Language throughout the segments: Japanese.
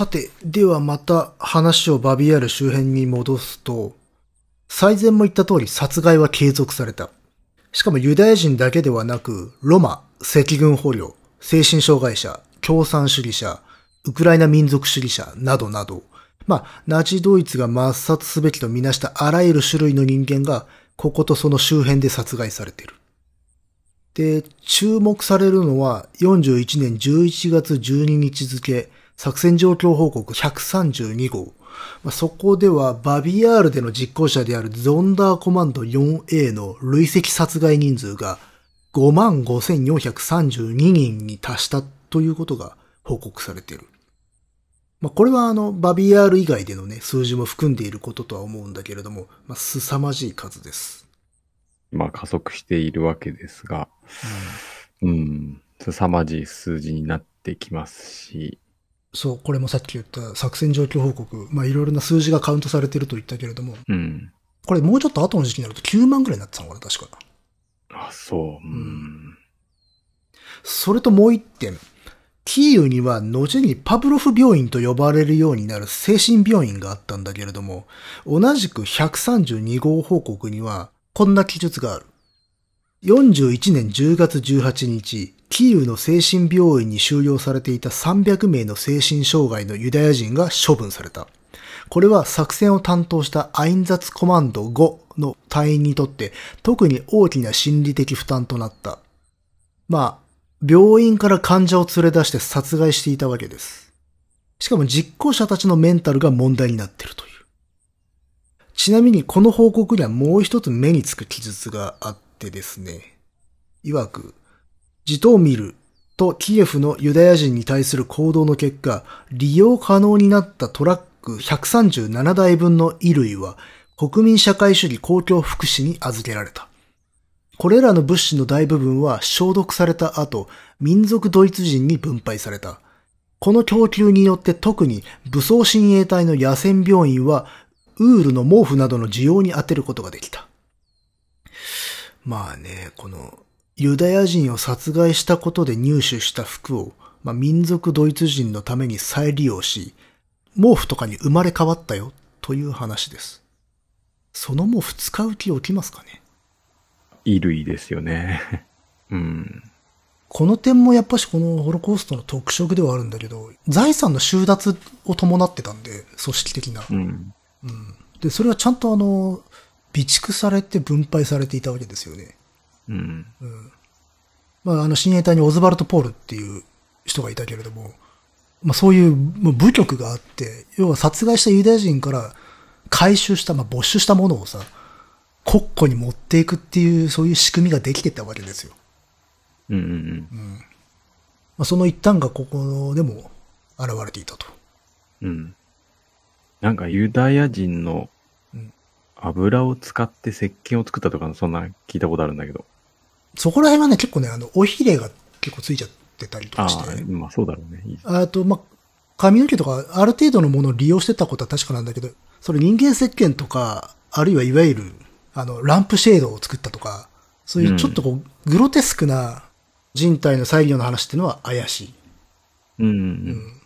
さて、ではまた話をバビアール周辺に戻すと、最前も言った通り殺害は継続された。しかもユダヤ人だけではなく、ロマ、赤軍捕虜、精神障害者、共産主義者、ウクライナ民族主義者などなど、まあ、ナチドイツが抹殺すべきとみなしたあらゆる種類の人間が、こことその周辺で殺害されている。で、注目されるのは、41年11月12日付、作戦状況報告132号。まあ、そこでは、バビアールでの実行者であるゾンダーコマンド 4A の累積殺害人数が55,432人に達したということが報告されている。まあ、これはあの、バビアール以外でのね、数字も含んでいることとは思うんだけれども、まあ、凄まじい数です。まあ、加速しているわけですが、うん、うん、凄まじい数字になってきますし、そう、これもさっき言った作戦状況報告、まあいろいろな数字がカウントされてると言ったけれども、うん、これもうちょっと後の時期になると9万ぐらいになってたのかな、確か。あ、そう。うん。それともう一点。キーウには後にパブロフ病院と呼ばれるようになる精神病院があったんだけれども、同じく132号報告にはこんな記述がある。41年10月18日、キーウの精神病院に収容されていた300名の精神障害のユダヤ人が処分された。これは作戦を担当したアインザツコマンド5の隊員にとって特に大きな心理的負担となった。まあ、病院から患者を連れ出して殺害していたわけです。しかも実行者たちのメンタルが問題になっているという。ちなみにこの報告にはもう一つ目につく記述があっってですね。曰く、ジトーミルとキエフのユダヤ人に対する行動の結果、利用可能になったトラック137台分の衣類は国民社会主義公共福祉に預けられた。これらの物資の大部分は消毒された後、民族ドイツ人に分配された。この供給によって特に武装親衛隊の野戦病院はウールの毛布などの需要に当てることができた。まあね、このユダヤ人を殺害したことで入手した服を、まあ、民族ドイツ人のために再利用し、毛布とかに生まれ変わったよという話です。その毛布使う気起きますかね？衣類ですよね。うん。この点もやっぱしこのホロコーストの特色ではあるんだけど、財産の収奪を伴ってたんで、組織的な。うん。うん。で、それはちゃんとあの、備蓄されて分配されていたわけですよね。うん。うん。まあ、あの、親衛隊にオズバルト・ポールっていう人がいたけれども、まあそういう部局があって、要は殺害したユダヤ人から回収した、まあ没収したものをさ、国庫に持っていくっていう、そういう仕組みができてたわけですよ。うんうんうん。うん。まあ、その一端がここでも現れていたと。うん。なんかユダヤ人の油を使って石鹸を作ったとか、そんな聞いたことあるんだけど。そこら辺はね、結構ね、あの、おひれが結構ついちゃってたりとかして。あまあそうだろうね。あと、まあ、髪の毛とか、ある程度のものを利用してたことは確かなんだけど、それ人間石鹸とか、あるいはいわゆるあの、ランプシェードを作ったとか、そういうちょっとこう、グロテスクな人体の再利用の話っていうのは怪しい。うん、うん。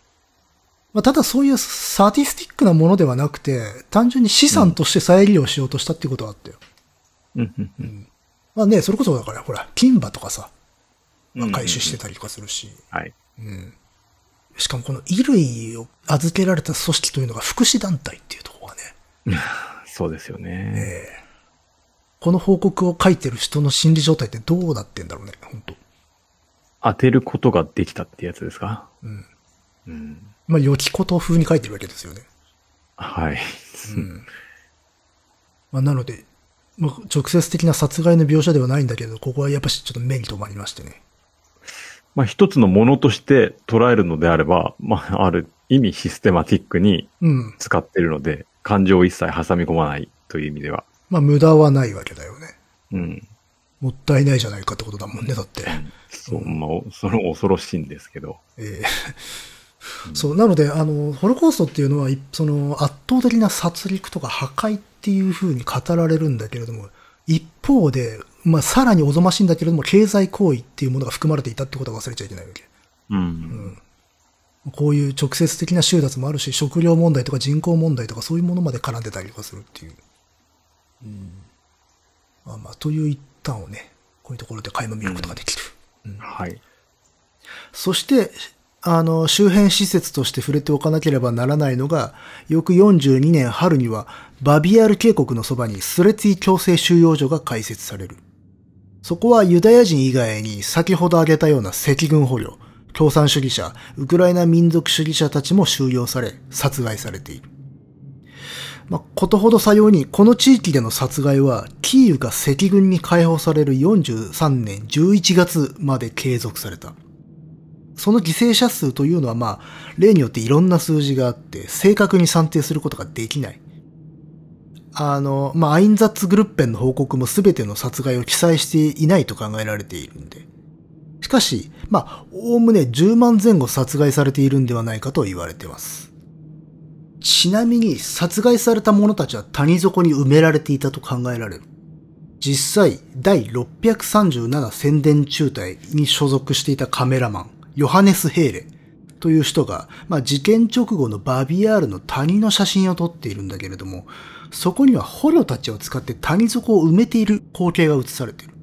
まあ、ただそういうサーティスティックなものではなくて、単純に資産として再利用しようとしたっていうことはあったよ。うん、うん。まあね、それこそだから、ほら、金馬とかさ、まあ、回収してたりとかするし。はい。うん。しかもこの衣類を預けられた組織というのが福祉団体っていうところがね。そうですよね。ええこの報告を書いてる人の心理状態ってどうなってんだろうね、本当当てることができたってやつですか？うん。うん。まあ、良きこと風に書いてるわけですよね。はい。うん。まあ、なので、まあ、直接的な殺害の描写ではないんだけど、ここはやっぱしちょっと目に留まりましてね。まあ、一つのものとして捉えるのであれば、まあ、ある意味システマティックに使ってるので、うん、感情を一切挟み込まないという意味では。まあ無駄はないわけだよね。うん。もったいないじゃないかってことだもんね、だって。そう、まあ、その恐ろしいんですけど。ええーそう、なので、あの、ホロコーストっていうのは、その、圧倒的な殺戮とか破壊っていう風に語られるんだけれども、一方で、まあ、さらにおぞましいんだけれども、経済行為っていうものが含まれていたってことは忘れちゃいけないわけ。うん。うん、こういう直接的な収奪もあるし、食料問題とか人口問題とかそういうものまで絡んでたりとかするっていう。うん。まあまあ、という一端をね、こういうところで垣間見ることができる。うん、はい。そして、あの、周辺施設として触れておかなければならないのが、翌42年春には、バビアール渓谷のそばにスレツィ強制収容所が開設される。そこはユダヤ人以外に先ほど挙げたような赤軍捕虜、共産主義者、ウクライナ民族主義者たちも収容され、殺害されている。まあ、ことほどさように、この地域での殺害は、キーウが赤軍に解放される43年11月まで継続された。その犠牲者数というのはまあ、例によっていろんな数字があって、正確に算定することができない。あの、まあ、アインザッツグルッペンの報告も全ての殺害を記載していないと考えられているんで。しかし、まあ、おおむね10万前後殺害されているんではないかと言われています。ちなみに、殺害された者たちは谷底に埋められていたと考えられる。実際、第637宣伝中隊に所属していたカメラマン、ヨハネス・ヘーレという人が、まあ、事件直後のバビアールの谷の写真を撮っているんだけれども、そこには捕虜たちを使って谷底を埋めている光景が映されている。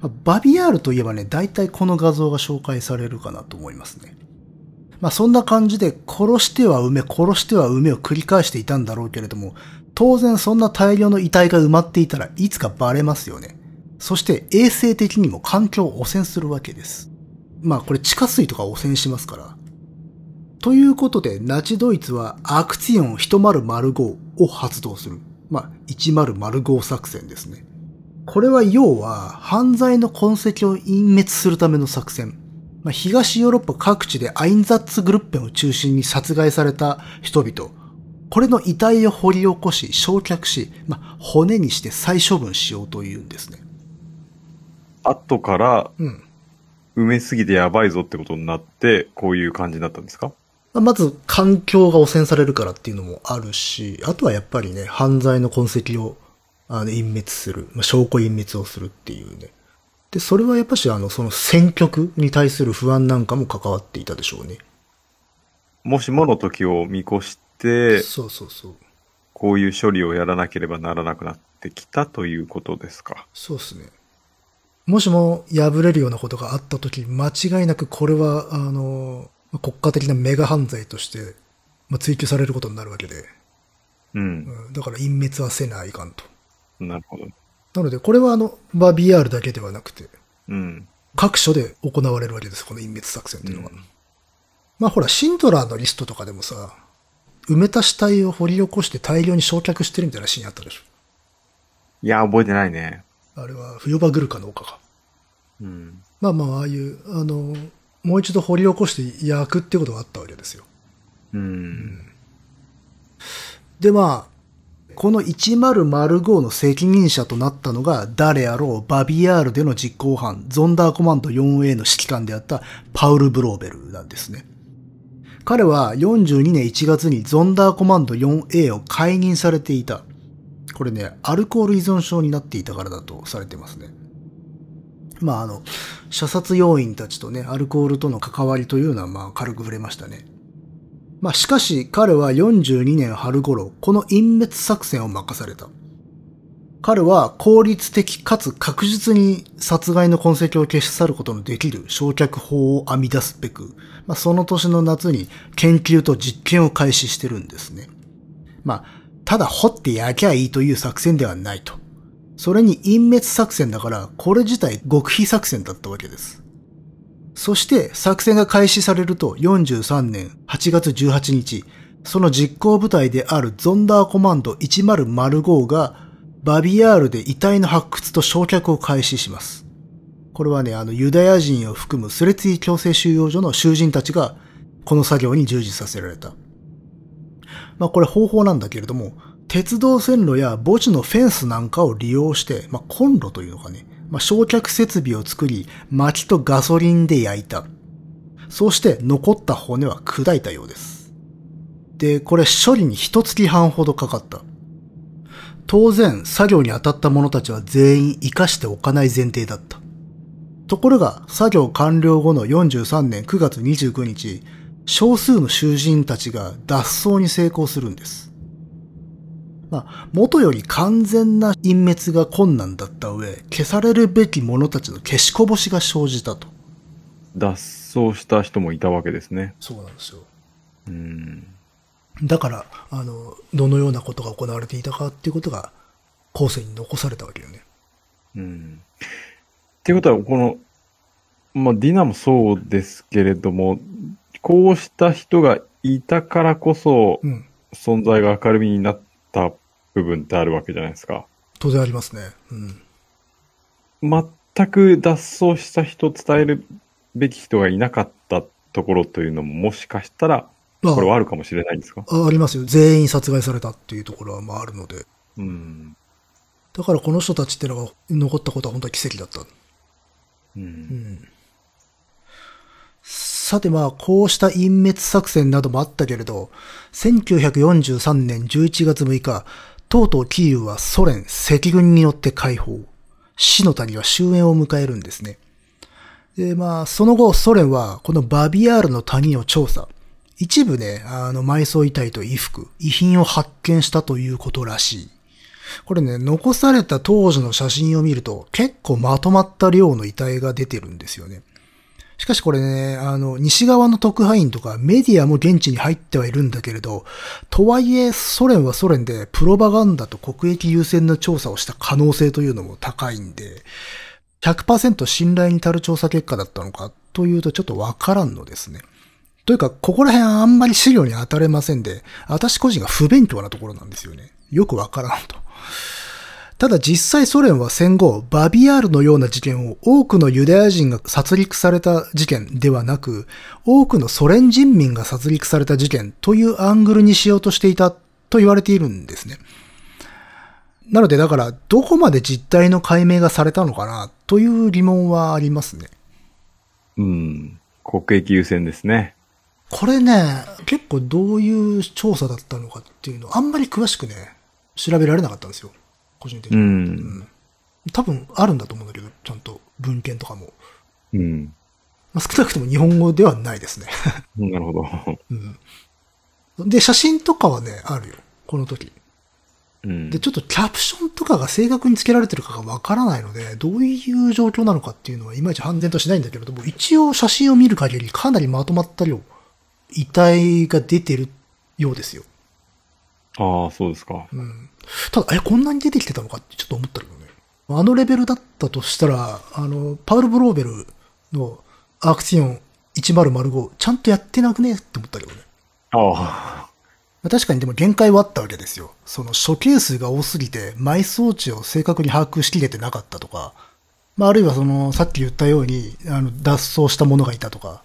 まあ、バビアールといえばね、大体この画像が紹介されるかなと思いますね。まあそんな感じで殺しては埋め、殺しては埋めを繰り返していたんだろうけれども、当然そんな大量の遺体が埋まっていたらいつかバレますよね。そして衛生的にも環境を汚染するわけです。まあこれ地下水とか汚染しますから。ということで、ナチドイツはアクツィオン1005を発動する。まあ、1005作戦ですね。これは要は、犯罪の痕跡を隠滅するための作戦。まあ、東ヨーロッパ各地でアインザッツグルッペンを中心に殺害された人々。これの遺体を掘り起こし、焼却し、まあ、骨にして再処分しようというんですね。後から、うん。埋めすぎてやばいぞってことになって、こういう感じになったんですか？まず、環境が汚染されるからっていうのもあるし、あとはやっぱりね、犯罪の痕跡をあの隠滅する、まあ、証拠隠滅をするっていうね。で、それはやっぱしあの、その選曲に対する不安なんかも関わっていたでしょうね。もしもの時を見越して、そうそうそう。こういう処理をやらなければならなくなってきたということですか？そうですね。もしも破れるようなことがあった時、間違いなくこれは、あの、国家的なメガ犯罪として、まあ、追及されることになるわけで。うん。だから隠滅はせないかんと。なるほど。なので、これはあの、バー BR だけではなくて、うん。各所で行われるわけです、この隠滅作戦っていうのは。うん、まあほら、シンドラーのリストとかでもさ、埋めた死体を掘り起こして大量に焼却してるみたいなシーンあったでしょ。いや、覚えてないね。あれは、冬場グルカの丘か。うん。まあまあ、ああいう、あの、もう一度掘り起こして焼くってことがあったわけですよ。うん。で、まあ、この1005の責任者となったのが誰あろうバビアールでの実行犯、ゾンダーコマンド 4A の指揮官であったパウル・ブローベルなんですね。彼は42年1月にゾンダーコマンド 4A を解任されていた。これね、アルコール依存症になっていたからだとされてますね。まああの、射殺要員たちとね、アルコールとの関わりというのはまあ軽く触れましたね。まあしかし彼は42年春頃、この隠滅作戦を任された。彼は効率的かつ確実に殺害の痕跡を消し去ることのできる焼却法を編み出すべく、まあ、その年の夏に研究と実験を開始してるんですね。まあ、ただ掘って焼きゃいいという作戦ではないと。それに隠滅作戦だから、これ自体極秘作戦だったわけです。そして作戦が開始されると43年8月18日、その実行部隊であるゾンダーコマンド1005がバビアールで遺体の発掘と焼却を開始します。これはね、あのユダヤ人を含むスレツィ強制収容所の囚人たちがこの作業に従事させられた。まあこれ方法なんだけれども、鉄道線路や墓地のフェンスなんかを利用して、まあ、コンロというのかね、まあ、焼却設備を作り、薪とガソリンで焼いた。そうして残った骨は砕いたようです。で、これ処理に一月半ほどかかった。当然、作業に当たった者たちは全員活かしておかない前提だった。ところが、作業完了後の43年9月29日、少数の囚人たちが脱走に成功するんです。まあ、元より完全な隠滅が困難だった上、消されるべき者たちの消しこぼしが生じたと。脱走した人もいたわけですね。そうなんですよ。うん。だから、あの、どのようなことが行われていたかっていうことが、後世に残されたわけよね。うん。っていうことは、この、まあ、ディナもそうですけれども、こうした人がいたからこそ、存在が明るみになった部分ってあるわけじゃないですか。当然ありますね。うん。全く脱走した人、伝えるべき人がいなかったところというのも、もしかしたら、これはあるかもしれないんですか？あありますよ。全員殺害されたっていうところはまああるので。うん。だからこの人たちっていうのが残ったことは本当は奇跡だった。うん。うん、さてまあ、こうした隠滅作戦などもあったけれど、1943年11月6日、とうとうキーウはソ連、赤軍によって解放。死の谷は終焉を迎えるんですね。で、まあ、その後、ソ連は、このバビアールの谷を調査。一部ね、あの、埋葬遺体と衣服、遺品を発見したということらしい。これね、残された当時の写真を見ると、結構まとまった量の遺体が出てるんですよね。しかしこれね、あの、西側の特派員とかメディアも現地に入ってはいるんだけれど、とはいえソ連はソ連でプロパガンダと国益優先の調査をした可能性というのも高いんで、100%信頼に足る調査結果だったのかというとちょっとわからんのですね。というか、ここら辺あんまり資料に当たれませんで、私個人が不勉強なところなんですよね。よくわからんと。ただ実際ソ連は戦後、バビアールのような事件を多くのユダヤ人が殺戮された事件ではなく、多くのソ連人民が殺戮された事件というアングルにしようとしていたと言われているんですね。なのでだから、どこまで実態の解明がされたのかなという疑問はありますね。うん。国益優先ですね。これね、結構どういう調査だったのかっていうの、あんまり詳しくね、調べられなかったんですよ。個人的に。うん。多分あるんだと思うんだけど、ちゃんと文献とかも。うん。まあ、少なくとも日本語ではないですね。なるほど。うん。で、写真とかはね、あるよ。この時。うん、で、ちょっとキャプションとかが正確に付けられてるかがわからないので、どういう状況なのかっていうのはいまいち判然としないんだけれども、一応写真を見る限りかなりまとまった量、遺体が出てるようですよ。ああ、そうですか。うん。ただ、え、こんなに出てきてたのかってちょっと思ったけどね。あのレベルだったとしたら、あの、パウル・ブローベルのアクション1005、ちゃんとやってなくねって思ったけどね。ああ。確かにでも限界はあったわけですよ。その処刑数が多すぎて埋葬地を正確に把握しきれてなかったとか、まああるいはそのさっき言ったようにあの脱走した者がいたとか。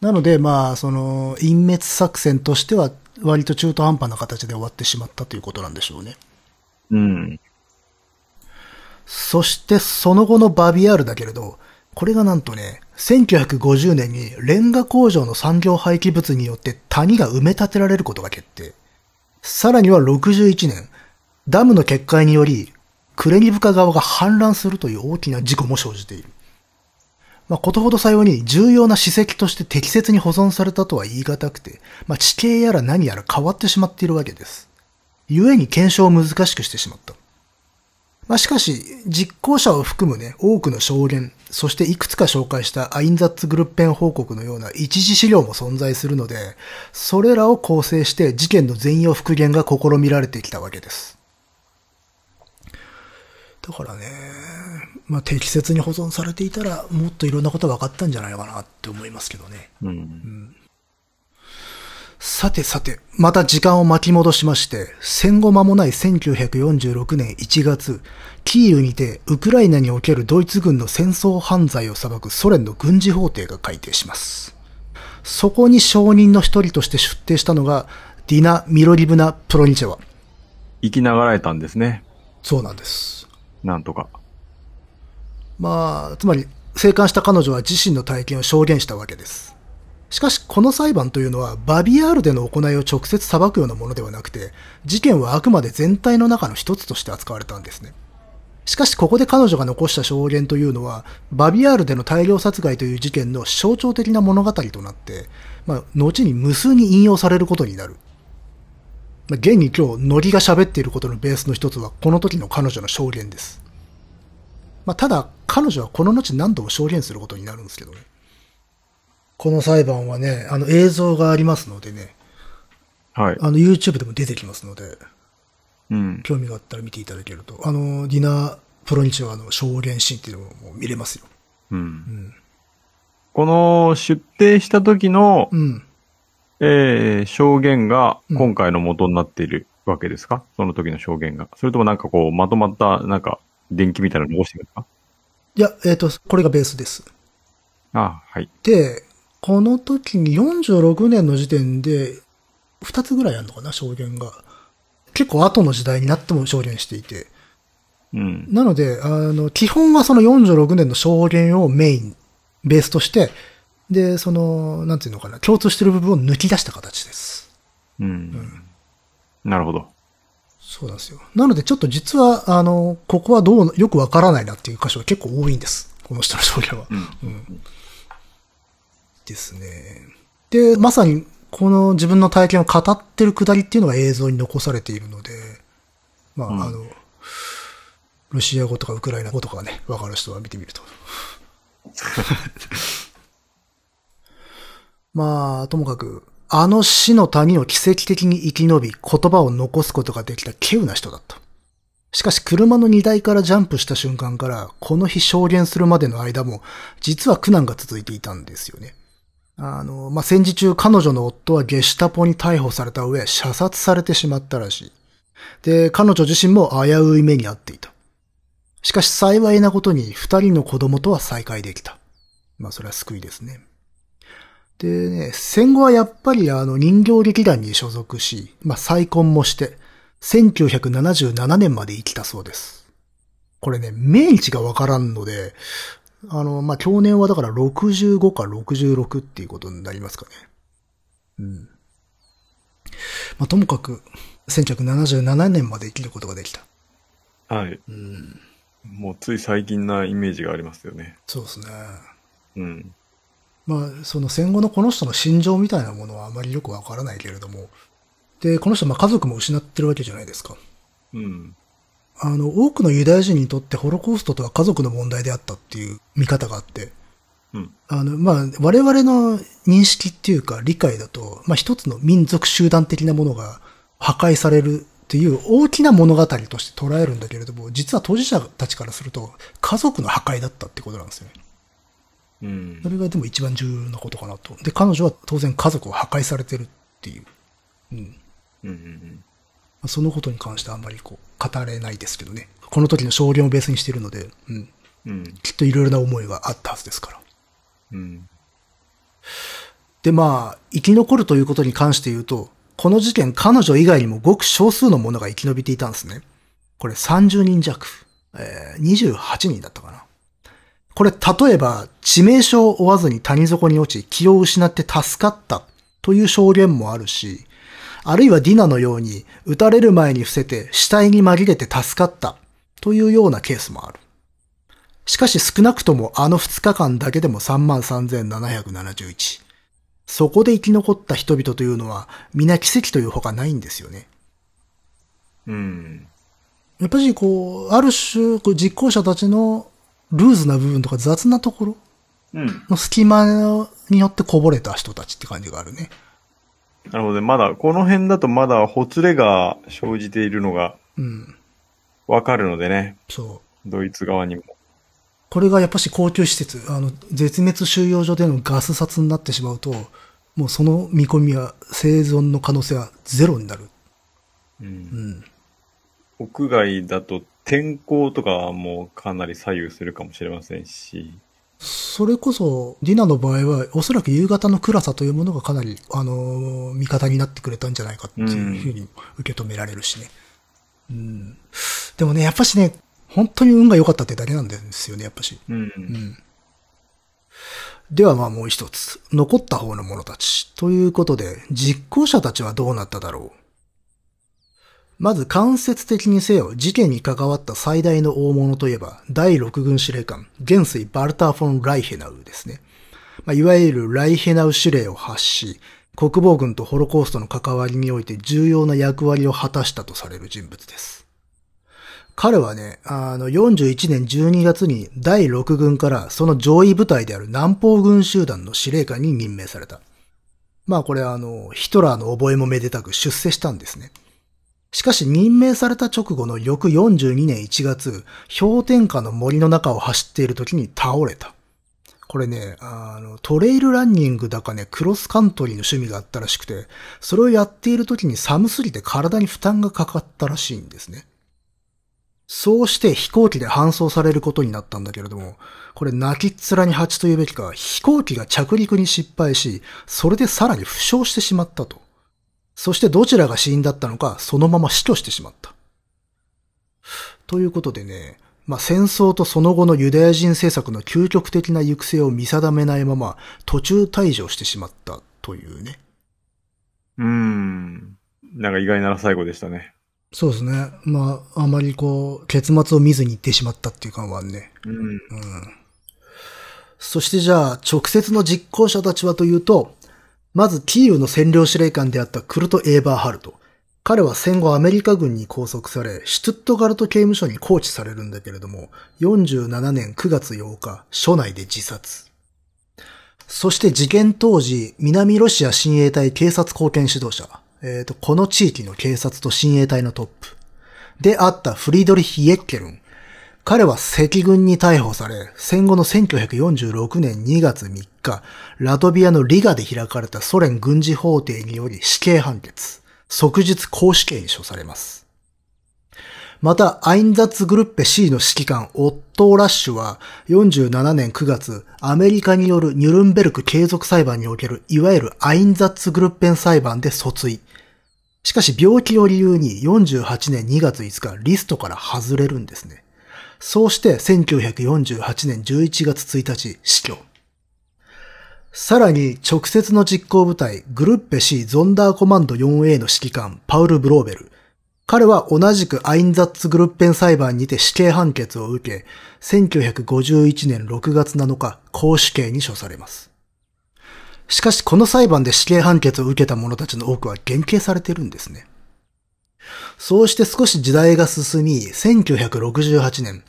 なのでまあその隠滅作戦としては割と中途半端な形で終わってしまったということなんでしょうね。うん。そしてその後のバビアールだけれど、これがなんとね、1950年にレンガ工場の産業廃棄物によって谷が埋め立てられることが決定。さらには61年、ダムの決壊により、クレニブカ川が氾濫するという大きな事故も生じている。まあ、ことほどさように重要な史跡として適切に保存されたとは言い難くて、まあ、地形やら何やら変わってしまっているわけです。故に検証を難しくしてしまった。まあ、しかし、実行者を含むね、多くの証言、そしていくつか紹介したアインザッツグルッペン報告のような一時資料も存在するので、それらを構成して事件の全容復元が試みられてきたわけです。だからね、まあ、適切に保存されていたら、もっといろんなことが分かったんじゃないかなって思いますけどね。うん、うんさてさて、また時間を巻き戻しまして、戦後間もない1946年1月、キーウにてウクライナにおけるドイツ軍の戦争犯罪を裁くソ連の軍事法廷が改定します。そこに証人の一人として出廷したのが、ディナ・ミロリブナ・プロニチェワ。生きながらえたんですね。そうなんです。なんとか。まあ、つまり、生還した彼女は自身の体験を証言したわけです。しかし、この裁判というのは、バビアールでの行いを直接裁くようなものではなくて、事件はあくまで全体の中の一つとして扱われたんですね。しかし、ここで彼女が残した証言というのは、バビアールでの大量殺害という事件の象徴的な物語となって、まあ、後に無数に引用されることになる。まあ、現に今日、ノリが喋っていることのベースの一つは、この時の彼女の証言です。まあ、ただ、彼女はこの後何度も証言することになるんですけどね。この裁判はね、あの映像がありますのでね。はい。あの YouTube でも出てきますので。うん。興味があったら見ていただけると。あの、ディナープロニチはあの証言シーンっていうのも見れますよ。うん。うん、この出廷した時の、うん。えー、証言が今回の元になっているわけですか、うん、その時の証言が。それともなんかこう、まとまった、なんか、電気みたいなの残してるんですか？いや、えっ、ー、と、これがベースです。あはい。で、この時に46年の時点で、2つぐらいあるのかな、証言が。結構後の時代になっても証言していて。うん。なので、あの、基本はその46年の証言をメイン、ベースとして、で、その、なんていうのかな、共通してる部分を抜き出した形です。うん。うん、なるほど。そうなんですよ。なので、ちょっと実は、あの、ここはどう、よくわからないなっていう箇所が結構多いんです。この人の証言は。うん。うん、ですね。で、まさに、この自分の体験を語ってるくだりっていうのが映像に残されているので、まあ、うん、あの、ロシア語とかウクライナ語とかね、わかる人は見てみると。まあ、ともかく、あの死の谷を奇跡的に生き延び、言葉を残すことができた稀有な人だった。しかし車の荷台からジャンプした瞬間から、この日証言するまでの間も、実は苦難が続いていたんですよね。あの、まあ、戦時中彼女の夫はゲシュタポに逮捕された上、射殺されてしまったらしい。で、彼女自身も危うい目に遭っていた。しかし幸いなことに二人の子供とは再会できた。まあそれは救いですね。でね、戦後はやっぱりあの人形劇団に所属し、まあ再婚もして、1977年まで生きたそうです。これね、命日がわからんので、あの、まあ、去年はだから65か66っていうことになりますかね。うん。まあ、ともかく、1977年まで生きることができた。はい。うん。もうつい最近なイメージがありますよね。そうですね。うん。まあ、その戦後のこの人の心情みたいなものはあまりよくわからないけれども、で、この人、まあ家族も失ってるわけじゃないですか。うん。あの、多くのユダヤ人にとってホロコーストとは家族の問題であったっていう見方があって、うん。あの、まあ、我々の認識っていうか理解だと、まあ一つの民族集団的なものが破壊されるっていう大きな物語として捉えるんだけれども、実は当事者たちからすると家族の破壊だったってことなんですよね。うん。それがでも一番重要なことかなと。で、彼女は当然家族を破壊されてるっていう。うん。うんうんうんそのことに関してあんまりこう、語れないですけどね。この時の証言をベースにしているので、うん。うん、きっといろいろな思いがあったはずですから。うん。で、まあ、生き残るということに関して言うと、この事件、彼女以外にもごく少数の者が生き延びていたんですね。これ30人弱。えー、28人だったかな。これ、例えば、致命傷を負わずに谷底に落ち、気を失って助かったという証言もあるし、あるいはディナのように、撃たれる前に伏せて死体に紛れて助かったというようなケースもある。しかし少なくともあの2日間だけでも33,771。そこで生き残った人々というのは、皆奇跡というほかないんですよね。うん。やっぱりこう、ある種、こう実行者たちのルーズな部分とか雑なところの隙間によってこぼれた人たちって感じがあるね。なるほどね。まだ、この辺だとまだほつれが生じているのが、うん。わかるのでね。そう。ドイツ側にも。これがやっぱし公共施設、あの、絶滅収容所でのガス殺になってしまうと、もうその見込みは、生存の可能性はゼロになる。うん。うん。屋外だと天候とかはもうかなり左右するかもしれませんし。それこそ、ディナの場合は、おそらく夕方の暗さというものがかなり、あの、味方になってくれたんじゃないかっていうふうに受け止められるしね。うん。でもね、やっぱしね、本当に運が良かったってだけなんですよね、やっぱし。うん。うん、ではまあもう一つ。残った方の者たち。ということで、実行者たちはどうなっただろう。まず間接的にせよ、事件に関わった最大の大物といえば、第6軍司令官、元帥バルター・フォン・ライヘナウですね。まあ、いわゆるライヘナウ指令を発し、国防軍とホロコーストの関わりにおいて重要な役割を果たしたとされる人物です。彼はね、あの、41年12月に第6軍からその上位部隊である南方軍集団の司令官に任命された。まあこれあの、ヒトラーの覚えもめでたく出世したんですね。しかし任命された直後の翌42年1月、氷点下の森の中を走っている時に倒れた。これね、あの、トレイルランニングだかね、クロスカントリーの趣味があったらしくて、それをやっている時に寒すぎて体に負担がかかったらしいんですね。そうして飛行機で搬送されることになったんだけれども、これ泣きっ面に蜂というべきか、飛行機が着陸に失敗し、それでさらに負傷してしまったと。そしてどちらが死因だったのか、そのまま死去してしまった。ということでね、まあ、戦争とその後のユダヤ人政策の究極的な行く末を見定めないまま、途中退場してしまったというね。うーん。なんか意外なら最後でしたね。そうですね。まあ、あまりこう、結末を見ずに行ってしまったっていう感はね。うん。うん。そしてじゃあ、直接の実行者たちはというと、まずキーウの占領司令官であったクルト・エーバーハルト。彼は戦後アメリカ軍に拘束され、シュトゥットガルト刑務所に拘置されるんだけれども、47年9月8日、署内で自殺。そして事件当時、南ロシア親衛隊警察貢献指導者、えっ、ー、と、この地域の警察と親衛隊のトップであったフリードリヒ・エッケルン。彼は赤軍に逮捕され、戦後の1946年2月3日、ラトビアのリガで開かれたソ連軍事法廷により死刑判決、即日公死刑に処されます。また、アインザッツグルッペ C の指揮官、オットー・ラッシュは、47年9月、アメリカによるニュルンベルク継続裁判における、いわゆるアインザッツグルッペン裁判で訴追。しかし、病気を理由に48年2月5日、リストから外れるんですね。そうして1948年11月1日死去。さらに直接の実行部隊グルッペ C ゾンダーコマンド 4A の指揮官パウル・ブローベル。彼は同じくアインザッツグルッペン裁判にて死刑判決を受け、1951年6月7日、公死刑に処されます。しかしこの裁判で死刑判決を受けた者たちの多くは減刑されているんですね。そうして少し時代が進み、1968年、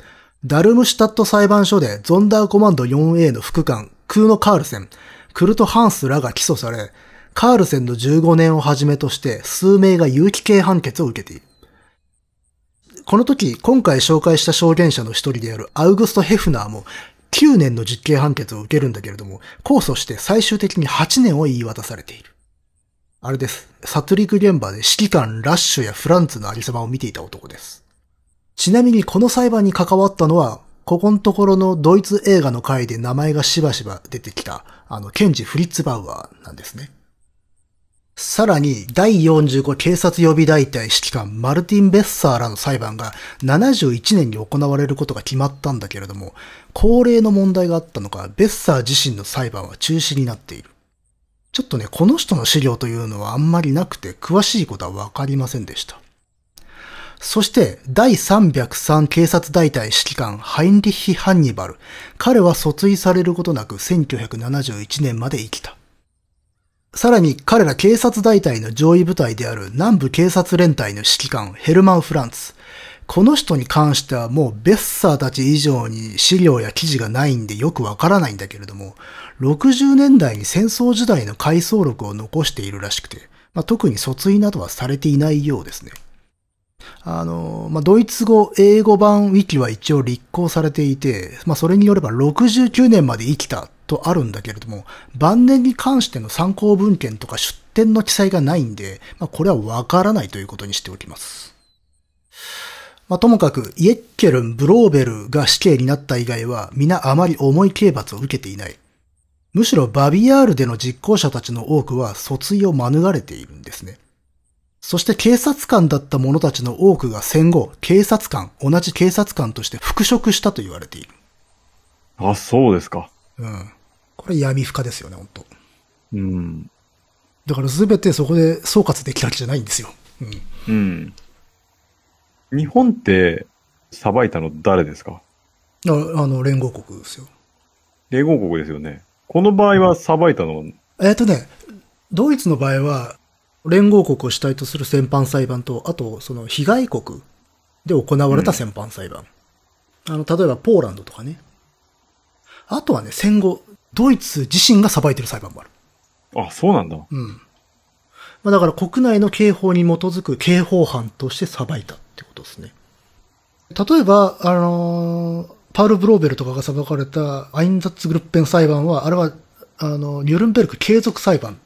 ダルムシュタット裁判所でゾンダーコマンド 4A の副官、クーノ・カールセン、クルト・ハンスらが起訴され、カールセンの15年をはじめとして数名が有期刑判決を受けている。この時、今回紹介した証言者の一人であるアウグスト・ヘフナーも9年の実刑判決を受けるんだけれども、控訴して最終的に8年を言い渡されている。あれです。殺戮現場で指揮官ラッシュやフランツのありさまを見ていた男です。ちなみにこの裁判に関わったのは、ここのところのドイツ映画の回で名前がしばしば出てきた、あの、ケンジ・フリッツバウアーなんですね。さらに、第45警察予備大隊指揮官マルティン・ベッサーらの裁判が71年に行われることが決まったんだけれども、高齢の問題があったのか、ベッサー自身の裁判は中止になっている。ちょっとね、この人の資料というのはあんまりなくて、詳しいことはわかりませんでした。そして、第303警察大隊指揮官、ハインリッヒ・ハンニバル。彼は訴追されることなく1971年まで生きた。さらに、彼ら警察大隊の上位部隊である南部警察連隊の指揮官、ヘルマン・フランツ。この人に関してはもうベッサーたち以上に資料や記事がないんでよくわからないんだけれども、60年代に戦争時代の回想録を残しているらしくて、まあ、特に訴追などはされていないようですね。あの、まあ、ドイツ語、英語版ウィキは一応立候されていて、まあ、それによれば69年まで生きたとあるんだけれども、晩年に関しての参考文献とか出典の記載がないんで、まあ、これはわからないということにしておきます。まあ、ともかく、イエッケルン、ブローベルが死刑になった以外は、皆あまり重い刑罰を受けていない。むしろバビアールでの実行者たちの多くは訴追を免れているんですね。そして警察官だった者たちの多くが戦後、警察官、同じ警察官として復職したと言われている。あ、そうですか。うん。これ闇深ですよね、本当うん。だから全てそこで総括できたわけじゃないんですよ。うん。うん。日本って裁いたの誰ですか？ああの、連合国ですよ。連合国ですよね。この場合は裁いたの？えっ、とね、ドイツの場合は、連合国を主体とする戦犯裁判と、あと、その被害国で行われた戦犯裁判。うん、あの、例えばポーランドとかね。あとはね、戦後、ドイツ自身が裁いてる裁判もある。あ、そうなんだ。うん。まあだから国内の刑法に基づく刑法犯として裁いたってことですね。例えば、あのー、パウル・ブローベルとかが裁かれたアインザッツ・グルッペン裁判は、あれは、あの、ニュルンベルク継続裁判と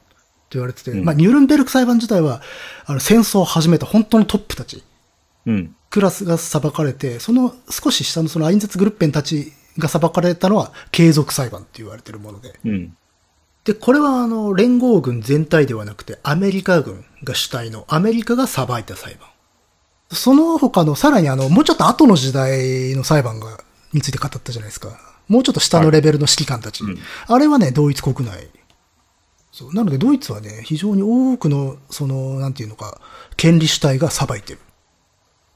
言われてて、うん、まあ、ニュルンベルク裁判自体は、あの、戦争を始めた本当のトップたち、うん。クラスが裁かれて、その少し下のそのアインザッツ・グルッペンたちが裁かれたのは継続裁判って言われてるもので、うん。で、これはあの、連合軍全体ではなくて、アメリカ軍が主体の、アメリカが裁いた裁判。その他の、さらにあの、もうちょっと後の時代の裁判が、について語ったじゃないですか。もうちょっと下のレベルの指揮官たち。はいうん、あれはね、ドイツ国内。そう。なので、ドイツはね、非常に多くの、その、なんていうのか、権利主体が裁いてる。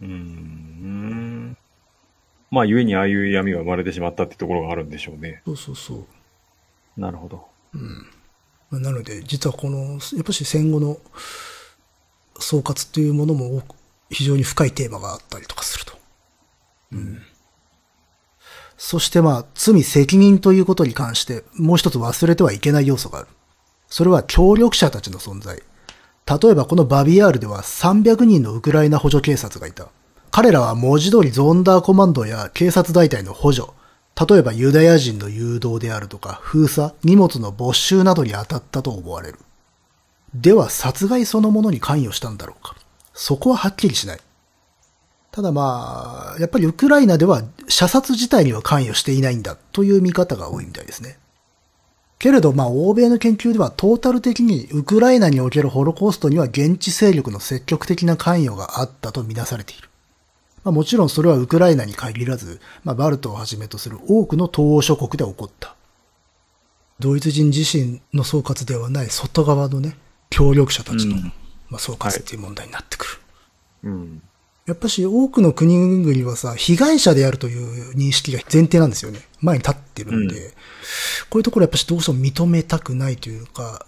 うん。まあ、故にああいう闇が生まれてしまったってところがあるんでしょうね。そうそうそう。なるほど。うん。なので、実はこの、やっぱし戦後の総括というものも非常に深いテーマがあったりとかすると。うん。そしてまあ、罪責任ということに関して、もう一つ忘れてはいけない要素がある。それは協力者たちの存在。例えばこのバビアールでは300人のウクライナ補助警察がいた。彼らは文字通りゾンダーコマンドや警察大隊の補助、例えばユダヤ人の誘導であるとか封鎖、荷物の没収などに当たったと思われる。では殺害そのものに関与したんだろうか。そこははっきりしない。ただまあ、やっぱりウクライナでは射殺自体には関与していないんだという見方が多いみたいですね。けれどまあ欧米の研究ではトータル的にウクライナにおけるホロコーストには現地勢力の積極的な関与があったとみなされている。まあ、もちろんそれはウクライナに限らず、まあ、バルトをはじめとする多くの東欧諸国で起こった。ドイツ人自身の総括ではない外側のね、協力者たちの、うん、まあ、総括っていう問題になってくる。はい、うん。やっぱし多くの国々はさ、被害者であるという認識が前提なんですよね。前に立ってるんで、うん、こういうところやっぱしどうしても認めたくないというか、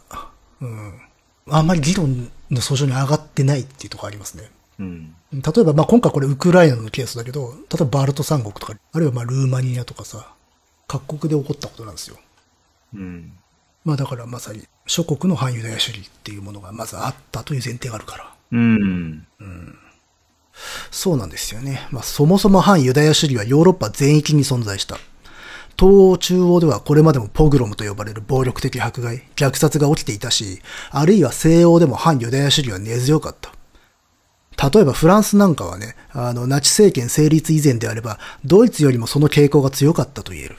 うん。あんまり議論の訴状に上がってないっていうところありますね。うん。例えば、まあ、今回これウクライナのケースだけど、例えばバルト三国とか、あるいはまあルーマニアとかさ、各国で起こったことなんですよ。うん。まあだからまさに諸国の反ユダヤ主義っていうものがまずあったという前提があるから。うん。うん。そうなんですよね。まあそもそも反ユダヤ主義はヨーロッパ全域に存在した。東欧中央ではこれまでもポグロムと呼ばれる暴力的迫害、虐殺が起きていたし、あるいは西欧でも反ユダヤ主義は根強かった。例えばフランスなんかはね、あの、ナチ政権成立以前であれば、ドイツよりもその傾向が強かったと言える。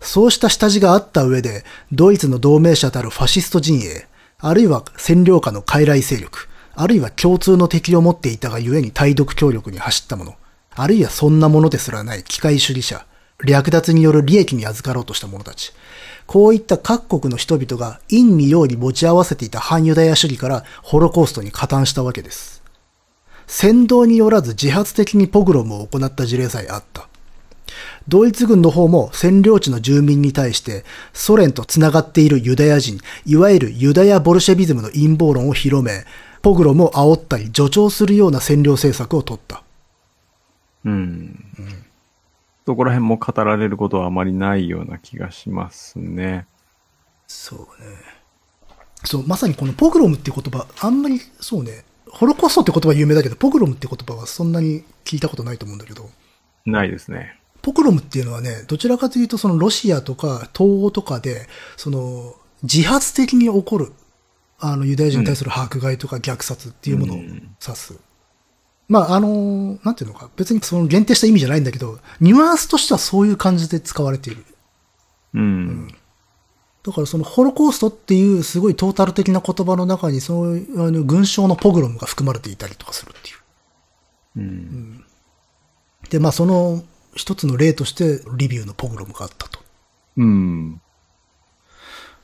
そうした下地があった上で、ドイツの同盟者たるファシスト陣営、あるいは占領下の傀儡勢力、あるいは共通の敵を持っていたがゆえに対独協力に走った者、あるいはそんなものですらない機械主義者、略奪による利益に預かろうとした者たち。こういった各国の人々が陰に陽に持ち合わせていた反ユダヤ主義からホロコーストに加担したわけです。先導によらず自発的にポグロムを行った事例さえあった。ドイツ軍の方も占領地の住民に対してソ連と繋がっているユダヤ人、いわゆるユダヤボルシェビズムの陰謀論を広め、ポグロムを煽ったり助長するような占領政策を取った。うん。うん、そこら辺も語られることはあまりないような気がしますね。そうね。そう、まさにこのポグロムっていう言葉、あんまりそうね、ホロコーストって言葉は有名だけど、ポグロムって言葉はそんなに聞いたことないと思うんだけど。ないですね。ポグロムっていうのはね、どちらかというとそのロシアとか東欧とかで、その自発的に起こる、あのユダヤ人に対する迫害とか虐殺っていうものを指す。うん、まあ、あの、なんていうのか、別にその限定した意味じゃないんだけど、ニュアンスとしてはそういう感じで使われている。うん、うんだからそのホロコーストっていうすごいトータル的な言葉の中にそういうあの群衆のポグロムが含まれていたりとかするっていう。うん、うん、で、まあその一つの例としてリビューのポグロムがあったと。うん。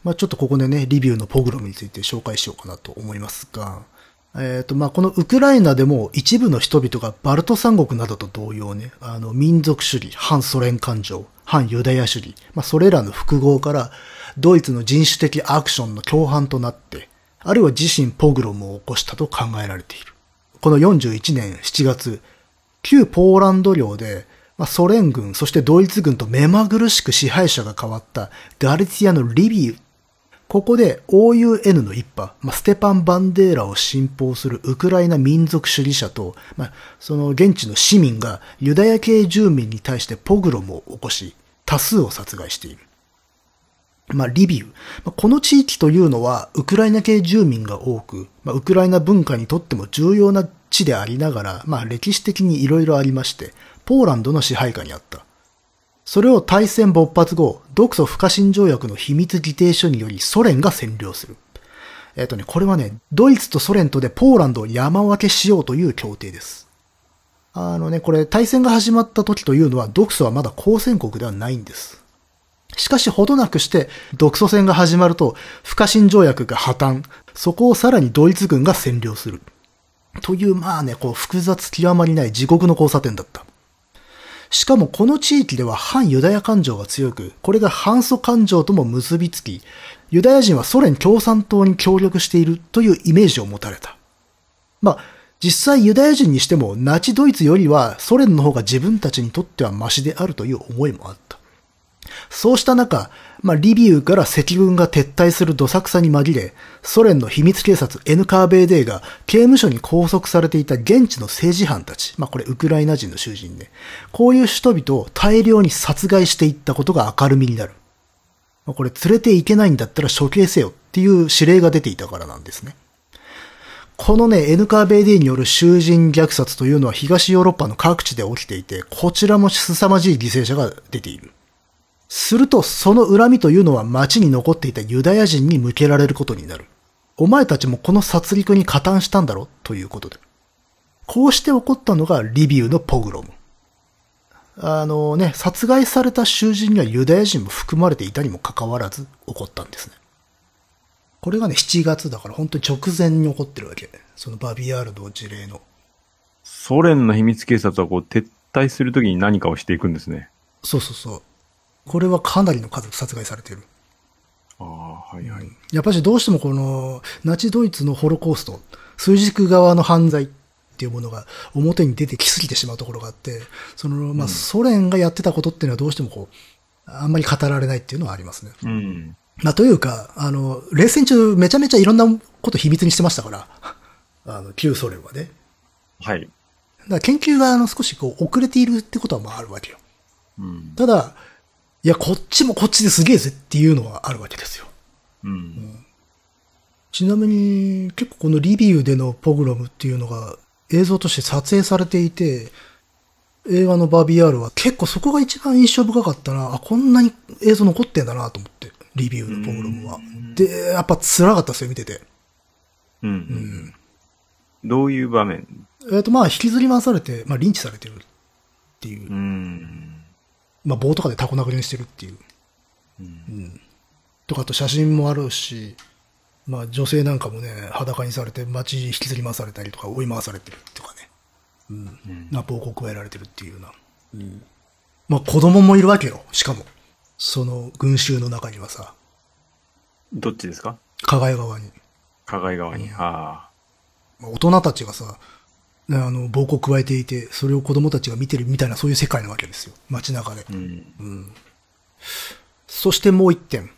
まあちょっとここでね、リビューのポグロムについて紹介しようかなと思いますが、えっ、ー、と、まあこのウクライナでも一部の人々がバルト三国などと同様ね、あの民族主義、反ソ連感情、反ユダヤ主義、まあそれらの複合からドイツの人種的アクションの共犯となって、あるいは自身ポグロムを起こしたと考えられている。この41年7月、旧ポーランド領で、まあ、ソ連軍、そしてドイツ軍と目まぐるしく支配者が変わったガリツィアのリビウ。ここで OUN の一派、まあ、ステパン・バンデーラを信奉するウクライナ民族主義者と、まあ、その現地の市民がユダヤ系住民に対してポグロムを起こし、多数を殺害している。まあ、リビウ。この地域というのは、ウクライナ系住民が多く、まあ、ウクライナ文化にとっても重要な地でありながら、まあ、歴史的に色々ありまして、ポーランドの支配下にあった。それを大戦勃発後、独ソ不可侵条約の秘密議定書によりソ連が占領する。えっ、とね、これはね、ドイツとソ連とでポーランドを山分けしようという協定です。あのね、これ大戦が始まった時というのは、独ソはまだ交戦国ではないんです。しかしほどなくして、独ソ戦が始まると、不可侵条約が破綻、そこをさらにドイツ軍が占領する。という、まあね、こう、複雑極まりない地獄の交差点だった。しかもこの地域では反ユダヤ感情が強く、これが反ソ感情とも結びつき、ユダヤ人はソ連共産党に協力しているというイメージを持たれた。まあ、実際ユダヤ人にしてもナチドイツよりはソ連の方が自分たちにとってはマシであるという思いもあった。そうした中、まあ、リビウから赤軍が撤退するどさくさに紛れ、ソ連の秘密警察 NKVD が刑務所に拘束されていた現地の政治犯たち、まあ、これウクライナ人の囚人ね、こういう人々を大量に殺害していったことが明るみになる。まあ、これ連れて行けないんだったら処刑せよっていう指令が出ていたからなんですね。このね、NKVD による囚人虐殺というのは東ヨーロッパの各地で起きていて、こちらも凄まじい犠牲者が出ている。すると、その恨みというのは町に残っていたユダヤ人に向けられることになる。お前たちもこの殺戮に加担したんだろ？ということで。こうして起こったのがリビウのポグロム。あのね、殺害された囚人にはユダヤ人も含まれていたにもかかわらず起こったんですね。これがね、7月だから本当に直前に起こってるわけ。そのバビアールド事例の。ソ連の秘密警察はこう撤退するときに何かをしていくんですね。そうそうそう。これはかなりの数殺害されている。ああ、はいはい。やっぱりどうしてもこの、ナチドイツのホロコースト、数軸側の犯罪っていうものが表に出てきすぎてしまうところがあって、その、まあ、ソ連がやってたことっていうのはどうしてもこう、あんまり語られないっていうのはありますね。うん。まあ、というか、あの、冷戦中めちゃめちゃいろんなこと秘密にしてましたから、あの、旧ソ連はね。はい。だから研究があの少しこう遅れているってことはまああるわけよ。うん、ただ、いや、こっちもこっちですげえぜっていうのはあるわけですよ。うん。うん、ちなみに、結構このリビウでのポグロムっていうのが映像として撮影されていて、映画のバービーアールは結構そこが一番印象深かったな。あ、こんなに映像残ってんだなと思って、リビウのポグロムは。で、やっぱ辛かったですよ、見てて。うん。うん。どういう場面？えっ、ー、と、まあ、引きずり回されて、まあ、リンチされてるっていう。うん。まあ、棒とかでタコ殴りにしてるっていう。うん。うん、とか、あと写真もあるし、まあ、女性なんかもね、裸にされて街引きずり回されたりとか、追い回されてるとかね。うん。うん、な、暴行加えられてるっていうような。うん。まあ、子供もいるわけよ。しかも。その群衆の中にはさ。どっちですか？加害側に。加害側に。うん、ああ。大人たちがさ、あの、暴行を加えていて、それを子供たちが見てるみたいなそういう世界なわけですよ。街中で。うん。うん。そしてもう一点。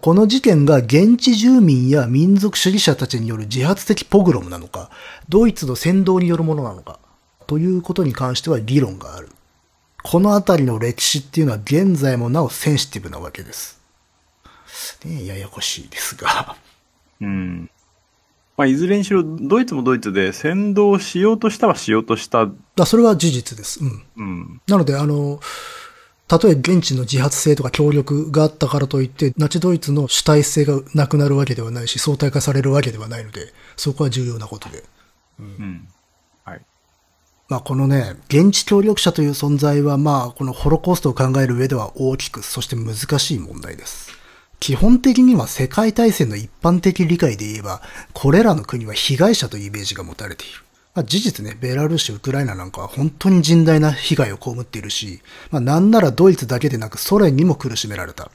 この事件が現地住民や民族主義者たちによる自発的ポグロムなのか、ドイツの扇動によるものなのか、ということに関しては議論がある。このあたりの歴史っていうのは現在もなおセンシティブなわけです。ねややこしいですが。うん。まあ、いずれにしろ、ドイツもドイツで先導しようとしたはしようとした。あそれは事実です。うん。うん。なので、あの、たとえ現地の自発性とか協力があったからといって、ナチドイツの主体性がなくなるわけではないし、相対化されるわけではないので、そこは重要なことで。うん。うん、はい。まあ、このね、現地協力者という存在は、まあ、このホロコーストを考える上では大きく、そして難しい問題です。基本的には世界大戦の一般的理解で言えば、これらの国は被害者というイメージが持たれている。まあ、事実ね、ベラルーシ、ウクライナなんかは本当に甚大な被害を被っているし、まあ、なんならドイツだけでなくソ連にも苦しめられた。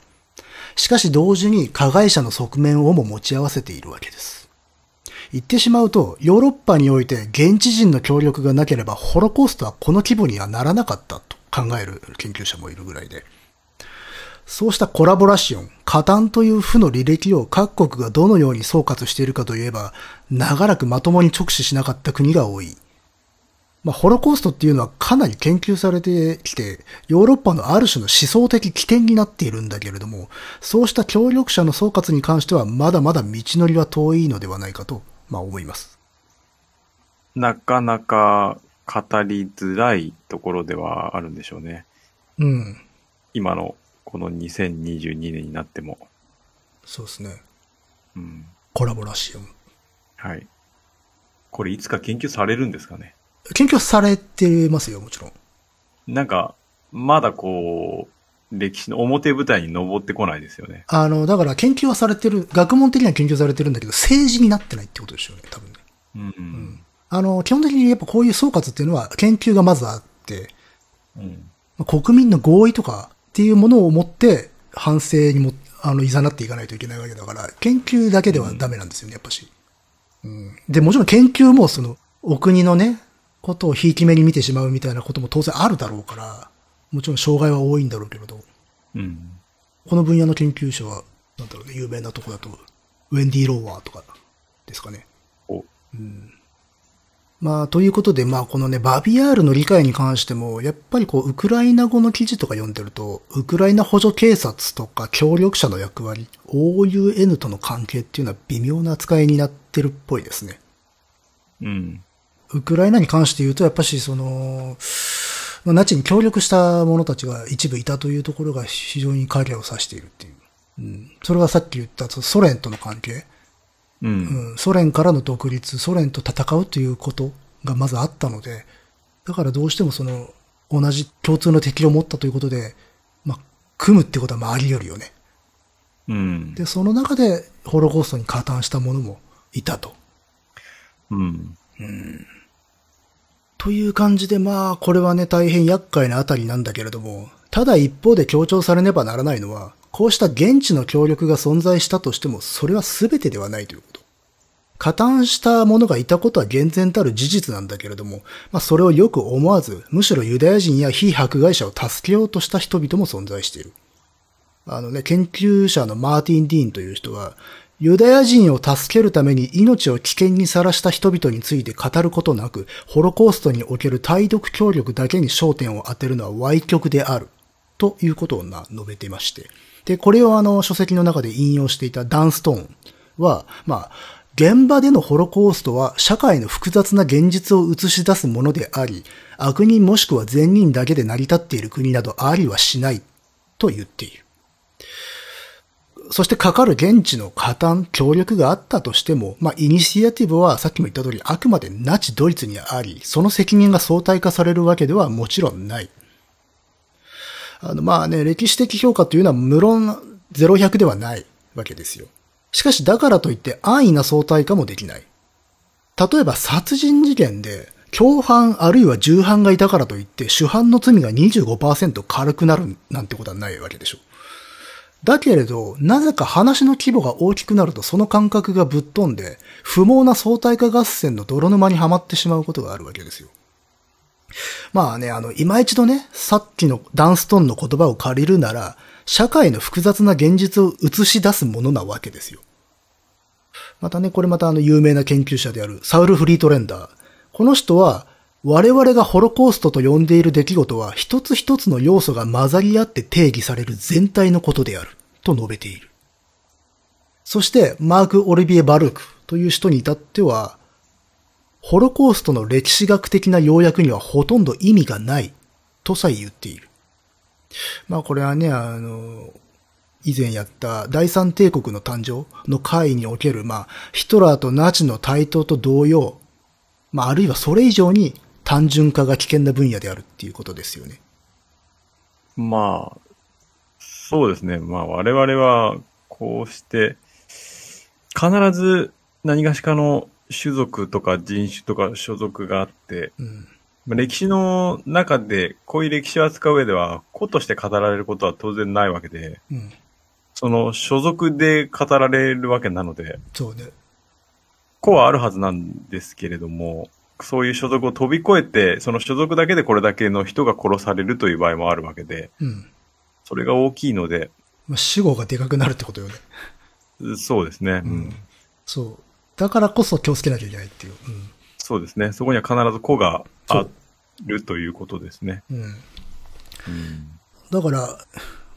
しかし同時に加害者の側面をも持ち合わせているわけです。言ってしまうと、ヨーロッパにおいて現地人の協力がなければホロコーストはこの規模にはならなかったと考える研究者もいるぐらいで。そうしたコラボラシオン、加担という負の履歴を各国がどのように総括しているかといえば、長らくまともに直視しなかった国が多い。まあ、ホロコーストっていうのはかなり研究されてきて、ヨーロッパのある種の思想的起点になっているんだけれども、そうした協力者の総括に関してはまだまだ道のりは遠いのではないかと、まあ思います。なかなか語りづらいところではあるんでしょうね。うん。今のこの2022年になっても。そうですね。うん。コラボラシオン。はい。これいつか研究されるんですかね？研究されてますよ、もちろん。なんか、まだこう、歴史の表舞台に登ってこないですよね。あの、だから研究はされてる、学問的には研究されてるんだけど、政治になってないってことでしょうね、多分ね。うん、うん、うん。あの、基本的にやっぱこういう総括っていうのは研究がまずあって、うん、国民の合意とかっていうものを持って反省にも、あの、いざなっていかないといけないわけだから、研究だけではダメなんですよね、やっぱし。うん。で、もちろん研究もその、お国のね、ことをひいき目に見てしまうみたいなことも当然あるだろうから、もちろん障害は多いんだろうけれど。うん。この分野の研究者は、なんだろうね、有名なとこだと、ウェンディ・ローワーとかですかね。お。うん。まあ、ということで、まあ、このね、バビアールの理解に関しても、やっぱりこう、ウクライナ語の記事とか読んでると、ウクライナ補助警察とか協力者の役割、OUN との関係っていうのは微妙な扱いになってるっぽいですね。うん。ウクライナに関して言うと、やっぱし、その、まあ、ナチに協力した者たちが一部いたというところが非常に影を指しているっていう。うん。それはさっき言ったソ連との関係。うん、ソ連からの独立、ソ連と戦うということがまずあったので、だからどうしてもその、同じ共通の敵を持ったということで、まあ、組むってことはまああり得るよね。うん。で、その中でホロコーストに加担した者もいたと。うん。うん。という感じでまあ、これはね、大変厄介なあたりなんだけれども、ただ一方で強調されねばならないのは、こうした現地の協力が存在したとしても、それは全てではないということ。加担した者がいたことは厳然たる事実なんだけれども、まあそれをよく思わず、むしろユダヤ人や非迫害者を助けようとした人々も存在している。あのね、研究者のマーティン・ディーンという人は、ユダヤ人を助けるために命を危険にさらした人々について語ることなく、ホロコーストにおける対独協力だけに焦点を当てるのは歪曲である。ということをな、述べてまして。で、これをあの書籍の中で引用していたダンストーンは、まあ、現場でのホロコーストは社会の複雑な現実を映し出すものであり、悪人もしくは善人だけで成り立っている国などありはしないと言っている。そしてかかる現地の加担、協力があったとしても、まあ、イニシアティブはさっきも言った通り、あくまでナチドイツにあり、その責任が相対化されるわけではもちろんない。あの、まあね、歴史的評価というのは無論0100ではないわけですよ。しかしだからといって安易な相対化もできない。例えば殺人事件で共犯あるいは重犯がいたからといって主犯の罪が25%軽くなるなんてことはないわけでしょ。だけれど、なぜか話の規模が大きくなるとその感覚がぶっ飛んで、不毛な相対化合戦の泥沼にはまってしまうことがあるわけですよ。まあね、あの、今一度ね、さっきのダンストンの言葉を借りるなら、社会の複雑な現実を映し出すものなわけですよ。またね、これまたあの有名な研究者であるサウル・フリートレンダー。この人は、我々がホロコーストと呼んでいる出来事は一つ一つの要素が混ざり合って定義される全体のことである、と述べている。そして、マーク・オリビエ・バルクという人に至っては、ホロコーストの歴史学的な要約にはほとんど意味がないとさえ言っている。まあこれはね、あの、以前やった第三帝国の誕生の会における、まあ、ヒトラーとナチの台頭と同様、まああるいはそれ以上に単純化が危険な分野であるっていうことですよね。まあ、そうですね。まあ我々はこうして、必ず何がしかの種族とか人種とか所属があって、うん、歴史の中で、こういう歴史を扱う上では、個として語られることは当然ないわけで、うん、その所属で語られるわけなので、そうね。子はあるはずなんですけれども、そういう所属を飛び越えて、その所属だけでこれだけの人が殺されるという場合もあるわけで、うん。それが大きいので、まあ、死後がでかくなるってことよね。そうですね。ううんん。そう。だからこそ気をつけなきゃいけないっていう。そうですね。そこには必ず子があるということですね。うん。うん。うん。だから、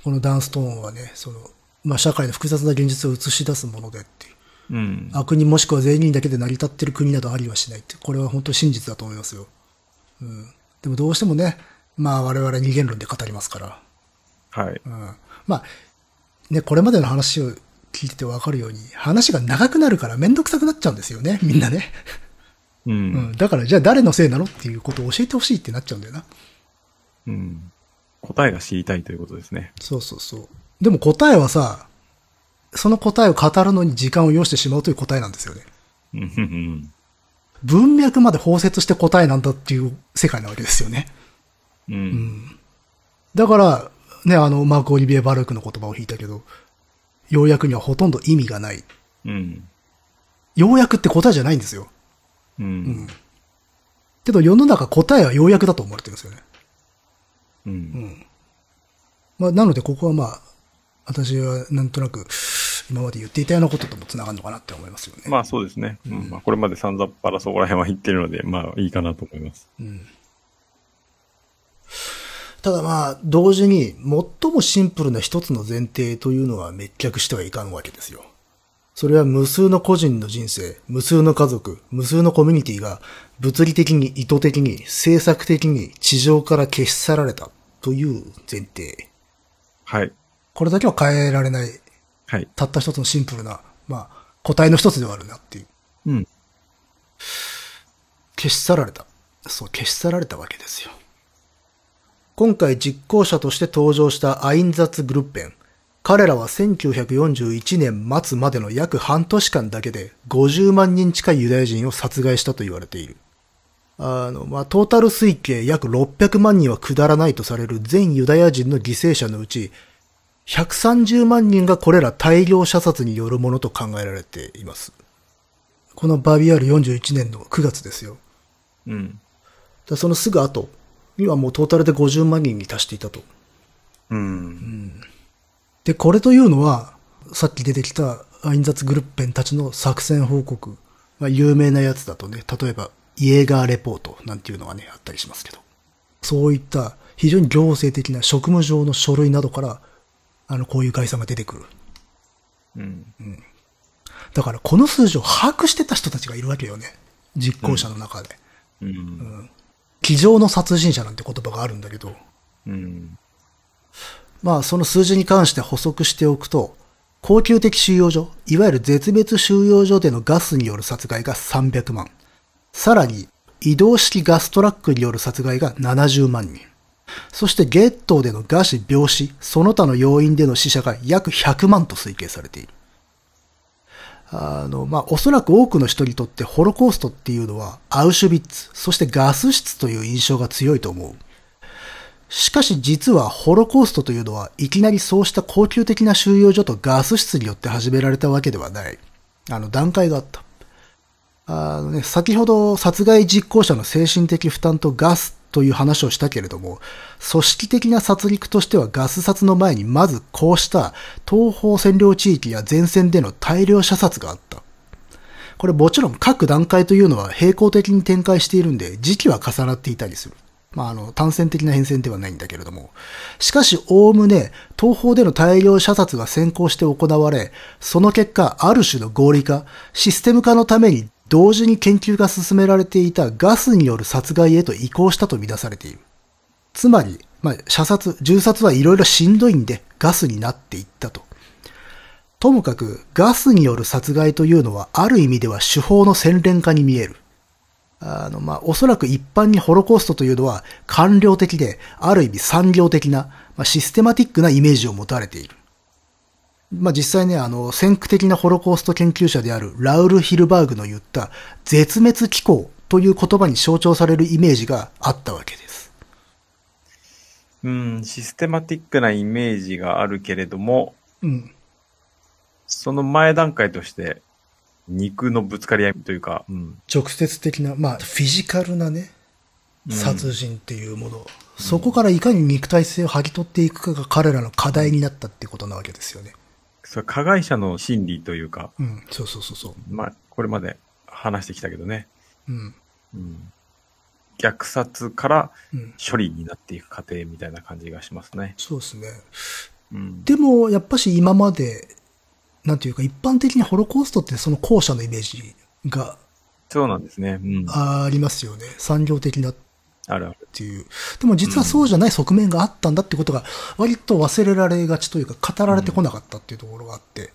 このダンストーンはね、その、まあ、社会の複雑な現実を映し出すものでっていう。うん。悪人もしくは善人だけで成り立ってる国などありはしないって、これは本当真実だと思いますよ。うん。でもどうしてもね、まあ我々二元論で語りますから。はい。うん。まあ、ね、これまでの話を聞いててわかるように、話が長くなるからめんどくさくなっちゃうんですよね、みんなね。う。うんん。だからじゃあ誰のせいなのっていうことを教えてほしいってなっちゃうんだよな。うん。答えが知りたいということですね。そうそうそう。でも答えはさ、その答えを語るのに時間を要してしまうという答えなんですよね。うんうん文脈まで包摂して答えなんだっていう世界なわけですよね。うん。うん。だから、ね、あの、マーク・オリビエ・バルクの言葉を引いたけど、要約にはほとんど意味がない。うん。要約って答えじゃないんですよ。う。うんん。けど世の中答えは要約だと思われてるんですよね。う。うんん。まあ、なのでここはまあ、私はなんとなく、今まで言っていたようなこととも繋がるのかなって思いますよね。まあそうですね。うん。まあこれまで散々パラそこら辺は言ってるので、まあいいかなと思います。うん。ただまあ、同時に、最もシンプルな一つの前提というのは滅却してはいかんわけですよ。それは無数の個人の人生、無数の家族、無数のコミュニティが物理的に意図的に政策的に地上から消し去られたという前提。はい。これだけは変えられない、はい。たった一つのシンプルな、まあ、答えの一つではあるなっていう。うん。消し去られた。そう、消し去られたわけですよ。今回実行者として登場したアインザツ・グルッペン。彼らは1941年末までの約半年間だけで50万人近いユダヤ人を殺害したと言われている。あの、まあ、トータル推計約600万人は下らないとされる全ユダヤ人の犠牲者のうち、130万人がこれら大量射殺によるものと考えられています。このバビアール41年の9月ですよ。うん。だそのすぐ後にはもうトータルで50万人に達していたと。うん。で、これというのは、さっき出てきたアインザツグルッペンたちの作戦報告、まあ、有名なやつだとね、例えば、イエーガーレポートなんていうのがね、あったりしますけど。そういった非常に行政的な職務上の書類などから、あの、こういう概算が出てくる。うん。だから、この数字を把握してた人たちがいるわけよね。実行者の中で。うん。机上の殺人者なんて言葉があるんだけど、うん。まあ、その数字に関して補足しておくと、恒久的収容所、いわゆる絶滅収容所でのガスによる殺害が300万。さらに、移動式ガストラックによる殺害が70万人。そしてゲットーでの餓死、病死、その他の要因での死者が約100万と推計されている。あの、まあ、おそらく多くの人にとってホロコーストっていうのはアウシュビッツ、そしてガス室という印象が強いと思う。しかし実はホロコーストというのはいきなりそうした恒久的な収容所とガス室によって始められたわけではない。あの段階があった。あのね、先ほど殺害実行者の精神的負担とガスという話をしたけれども、組織的な殺戮としてはガス殺の前にまずこうした東方占領地域や前線での大量射殺があった。これもちろん各段階というのは並行的に展開しているんで時期は重なっていたりする。まあ、あの、単線的な変遷ではないんだけれども。しかし、おおむね、東方での大量射殺が先行して行われ、その結果、ある種の合理化、システム化のために同時に研究が進められていたガスによる殺害へと移行したとみなされている。つまり、まあ、射殺、銃殺はいろいろしんどいんで、ガスになっていったと。ともかく、ガスによる殺害というのは、ある意味では手法の洗練化に見える。あの、まあ、おそらく一般にホロコーストというのは官僚的で、ある意味産業的な、まあ、システマティックなイメージを持たれている。まあ、実際ね、あの、先駆的なホロコースト研究者であるラウル・ヒルバーグの言った絶滅機構という言葉に象徴されるイメージがあったわけです。うん、システマティックなイメージがあるけれども、うん。その前段階として、肉のぶつかり合いというか、うん、直接的な、まあ、フィジカルなね、殺人っていうもの、うん、そこからいかに肉体性を剥ぎ取っていくかが彼らの課題になったってことなわけですよね。それ加害者の心理というか、うん、そうそうそうそう。まあ、これまで話してきたけどね。うん。うん、虐殺から処理になっていく過程みたいな感じがしますね。そうですね。うん、でも、やっぱし今までなんていうか、一般的にホロコーストってその後者のイメージが、そうなんですね。うん。ありますよね。産業的なある。っていう。でも実はそうじゃない側面があったんだってことが、割と忘れられがちというか、語られてこなかったっていうところがあって。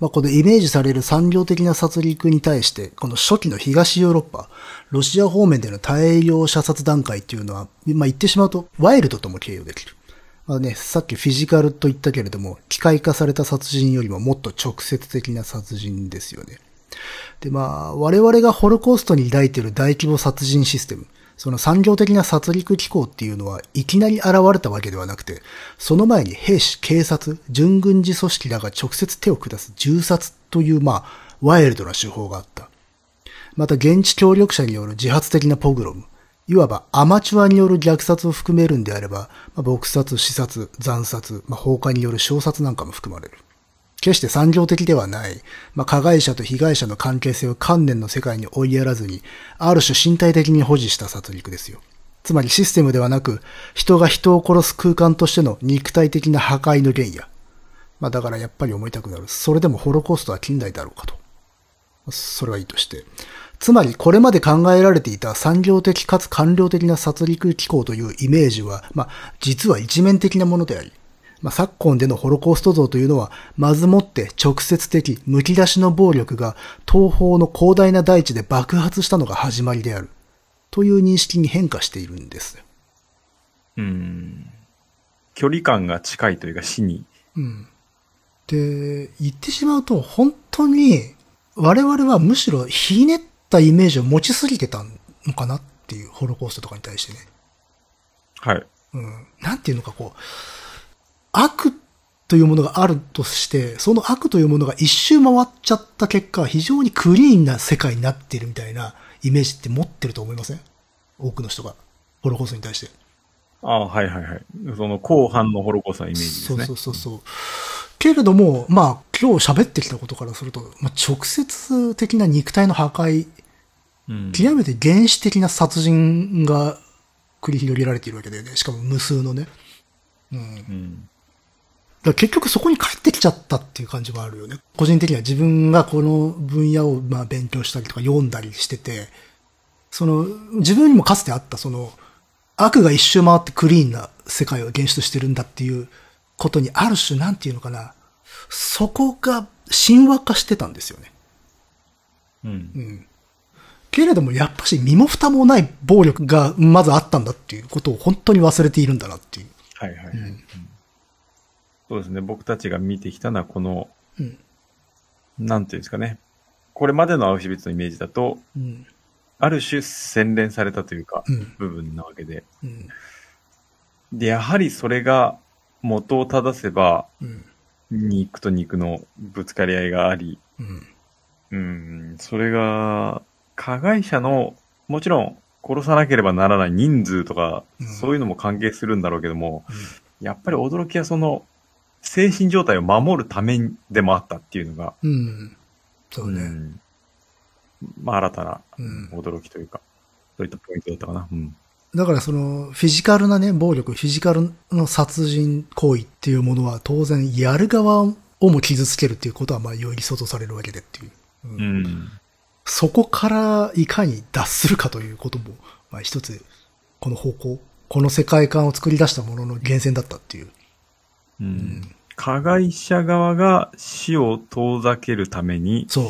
まあ、このイメージされる産業的な殺戮に対して、この初期の東ヨーロッパ、ロシア方面での大量射殺段階っていうのは、まあ、言ってしまうと、ワイルドとも形容できる。まあね、さっきフィジカルと言ったけれども、機械化された殺人よりももっと直接的な殺人ですよね。で、まあ、我々がホロコーストに抱いている大規模殺人システム、その産業的な殺戮機構っていうのはいきなり現れたわけではなくて、その前に兵士、警察、準軍事組織らが直接手を下す銃殺という、まあ、ワイルドな手法があった。また現地協力者による自発的なポグロム、いわばアマチュアによる虐殺を含めるんであれば、まあ、撲殺、死殺、惨殺、まあ、放火による小殺なんかも含まれる。決して産業的ではない、まあ、加害者と被害者の関係性を観念の世界に追いやらずに、ある種身体的に保持した殺戮ですよ。つまりシステムではなく、人が人を殺す空間としての肉体的な破壊の原野。まあだからやっぱり思いたくなる。それでもホロコーストは近代だろうかと。それはいいとして。つまり、これまで考えられていた産業的かつ官僚的な殺戮機構というイメージは、まあ、実は一面的なものであり、まあ、昨今でのホロコースト像というのは、まずもって直接的、剥き出しの暴力が東方の広大な大地で爆発したのが始まりである、という認識に変化しているんです。うん。距離感が近いというか死に。うん。で、言ってしまうと、本当に、我々はむしろひねっったイメージを持ちすぎてたのかなっていう、ホロコーストとかに対してね。はい。うん。なんていうのかこう、悪というものがあるとして、その悪というものが一周回っちゃった結果、非常にクリーンな世界になっているみたいなイメージって持ってると思いません？多くの人が。ホロコーストに対して。ああ、はいはいはい。その後半のホロコーストのイメージですね。そうそうそうそう。けれども、まあ、今日喋ってきたことからすると、まあ、直接的な肉体の破壊極めて原始的な殺人が繰り広げられているわけだよね。しかも無数のね。うん。うん、だ結局そこに帰ってきちゃったっていう感じはあるよね。個人的には自分がこの分野をまあ勉強したりとか読んだりしてて、その自分にもかつてあったその悪が一周回ってクリーンな世界を現実としてるんだっていうことにある種なんていうのかな。そこが神話化してたんですよね。うん。うんけれども、やっぱし身も蓋もない暴力がまずあったんだっていうことを本当に忘れているんだなっていう。はいはい、はいうん、そうですね。僕たちが見てきたのは、この、うん、なんていうんですかね。これまでのアウシュビッツのイメージだと、うん、ある種洗練されたというか、部分なわけで。で、やはりそれが元を正せば、肉と肉のぶつかり合いがあり、うん、それが加害者の、もちろん殺さなければならない人数とか、うん、そういうのも関係するんだろうけども、うん、やっぱり驚きはその、精神状態を守るためでもあったっていうのが、うん。そうね。うん、まあ新たな驚きというか、そういったポイントだったかな。うん。だからその、フィジカルなね、暴力、フィジカルの殺人行為っていうものは当然やる側をも傷つけるっていうことはまあより想像されるわけでっていう。うん。うん、そこからいかに脱するかということも、まあ一つ、この方向、この世界観を作り出したものの源泉だったっていう。うん。加害者側が死を遠ざけるために、そう。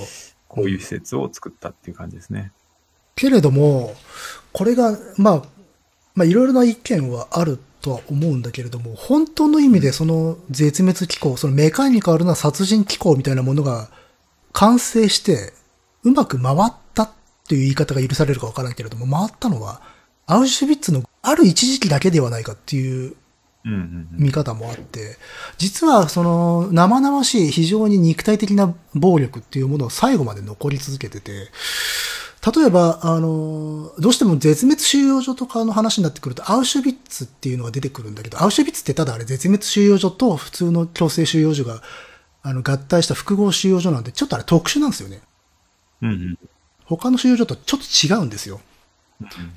こういう施設を作ったっていう感じですね。けれども、これが、まあ、まあいろいろな意見はあるとは思うんだけれども、本当の意味でその絶滅機構、そのメカニカルな殺人機構みたいなものが完成して、うまく回ったっていう言い方が許されるかわからんけれども、回ったのは、アウシュビッツのある一時期だけではないかっていう見方もあって、実はその生々しい非常に肉体的な暴力っていうものを最後まで残り続けてて、例えば、あの、どうしても絶滅収容所とかの話になってくると、アウシュビッツっていうのが出てくるんだけど、アウシュビッツってただあれ絶滅収容所と普通の強制収容所が、あの、合体した複合収容所なんで、ちょっとあれ特殊なんですよね。うんうん。他の収容所とちょっと違うんですよ。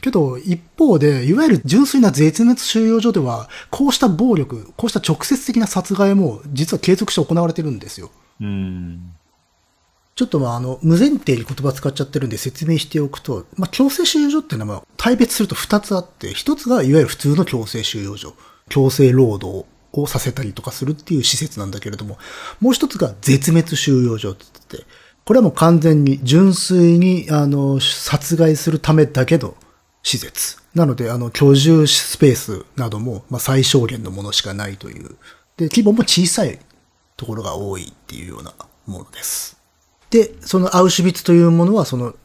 けど、一方で、いわゆる純粋な絶滅収容所では、こうした暴力、こうした直接的な殺害も、実は継続して行われてるんですよ。うん。ちょっとまあ、あの、無前提に言葉使っちゃってるんで説明しておくと、まあ、強制収容所っていうのは、対別すると二つあって、一つがいわゆる普通の強制収容所。強制労働をさせたりとかするっていう施設なんだけれども、もう一つが絶滅収容所って言って、これはもう完全に純粋に、あの、殺害するためだけの施設。なので、あの、居住スペースなども、まあ、最小限のものしかないという。で、規模も小さいところが多いっていうようなものです。で、そのアウシュビッツというものは、その、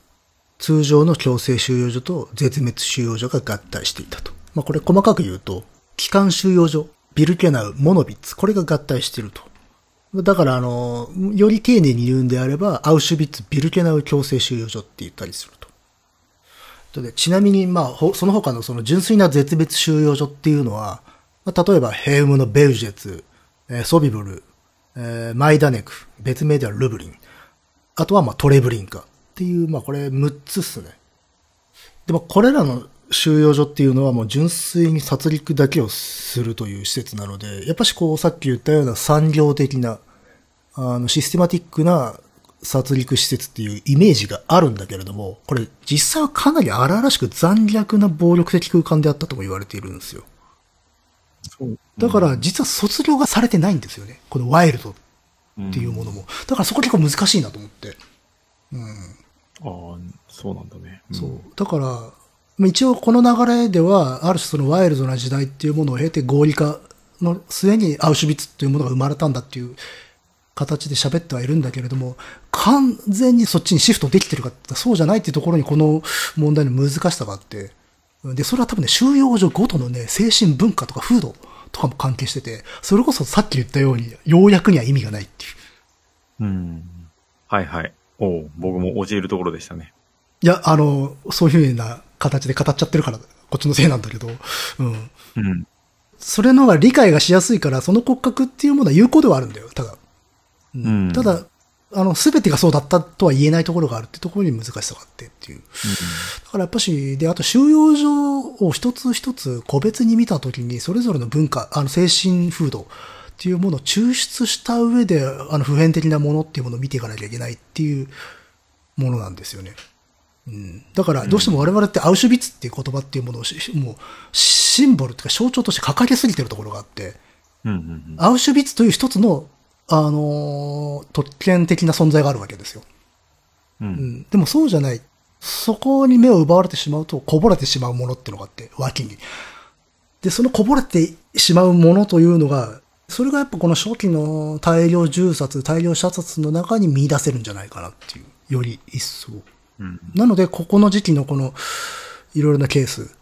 通常の強制収容所と絶滅収容所が合体していたと。まあ、これ細かく言うと、機関収容所、ビルケナウ、モノビッツ、これが合体していると。だから、あの、より丁寧に言うんであれば、アウシュビッツ・ビルケナウ強制収容所って言ったりすると。ちなみに、まあ、その他のその純粋な絶滅収容所っていうのは、まあ、例えば、ヘウムのベルジェツ、えー、ソビブル、えー、マイダネク、別名ではルブリン、あとは、まあ、トレブリンカっていう、まあ、これ6つっすね。でも、これらの収容所っていうのはもう純粋に殺戮だけをするという施設なので、やっぱしこうさっき言ったような産業的な、あの、システマティックな殺戮施設っていうイメージがあるんだけれども、これ実際はかなり荒々しく残虐な暴力的空間であったとも言われているんですよ。だから実は卒業がされてないんですよね。このワイルドっていうものも。だからそこ結構難しいなと思って。うん。ああ、そうなんだね。うん、そう。だから、一応この流れでは、ある種そのワイルドな時代っていうものを経て合理化の末にアウシュビッツっていうものが生まれたんだっていう形で喋ってはいるんだけれども、完全にそっちにシフトできてるかってそうじゃないっていうところにこの問題の難しさがあって、で、それは多分ね、収容所ごとのね、精神文化とか風土とかも関係してて、それこそさっき言ったように、要約には意味がないっていう。うん。はいはい。お僕も教えるところでしたね。いや、あの、そういうふうな形で語っちゃってるから、こっちのせいなんだけど、うん。うん。それのが理解がしやすいから、その骨格っていうものは有効ではあるんだよ、ただ。うん。うん、ただ、あの、すべてがそうだったとは言えないところがあるってところに難しさがあってっていう。うん、だからやっぱし、で、あと収容所を一つ一つ個別に見たときに、それぞれの文化、あの、精神風土っていうものを抽出した上で、あの、普遍的なものっていうものを見ていかなきゃいけないっていうものなんですよね。うん、だから、どうしても我々ってアウシュビッツっていう言葉っていうものをもう、シンボルっていうか象徴として掲げすぎてるところがあって、うんうんうん、アウシュビッツという一つの、あのー、特権的な存在があるわけですよ。うん、うん、でもそうじゃない。そこに目を奪われてしまうと、こぼれてしまうものっていうのがあって、脇に。で、そのこぼれてしまうものというのが、それがやっぱこの初期の大量銃殺、大量射殺の中に見出せるんじゃないかなっていう、より一層。なので、ここの時期のこの、いろいろなケース、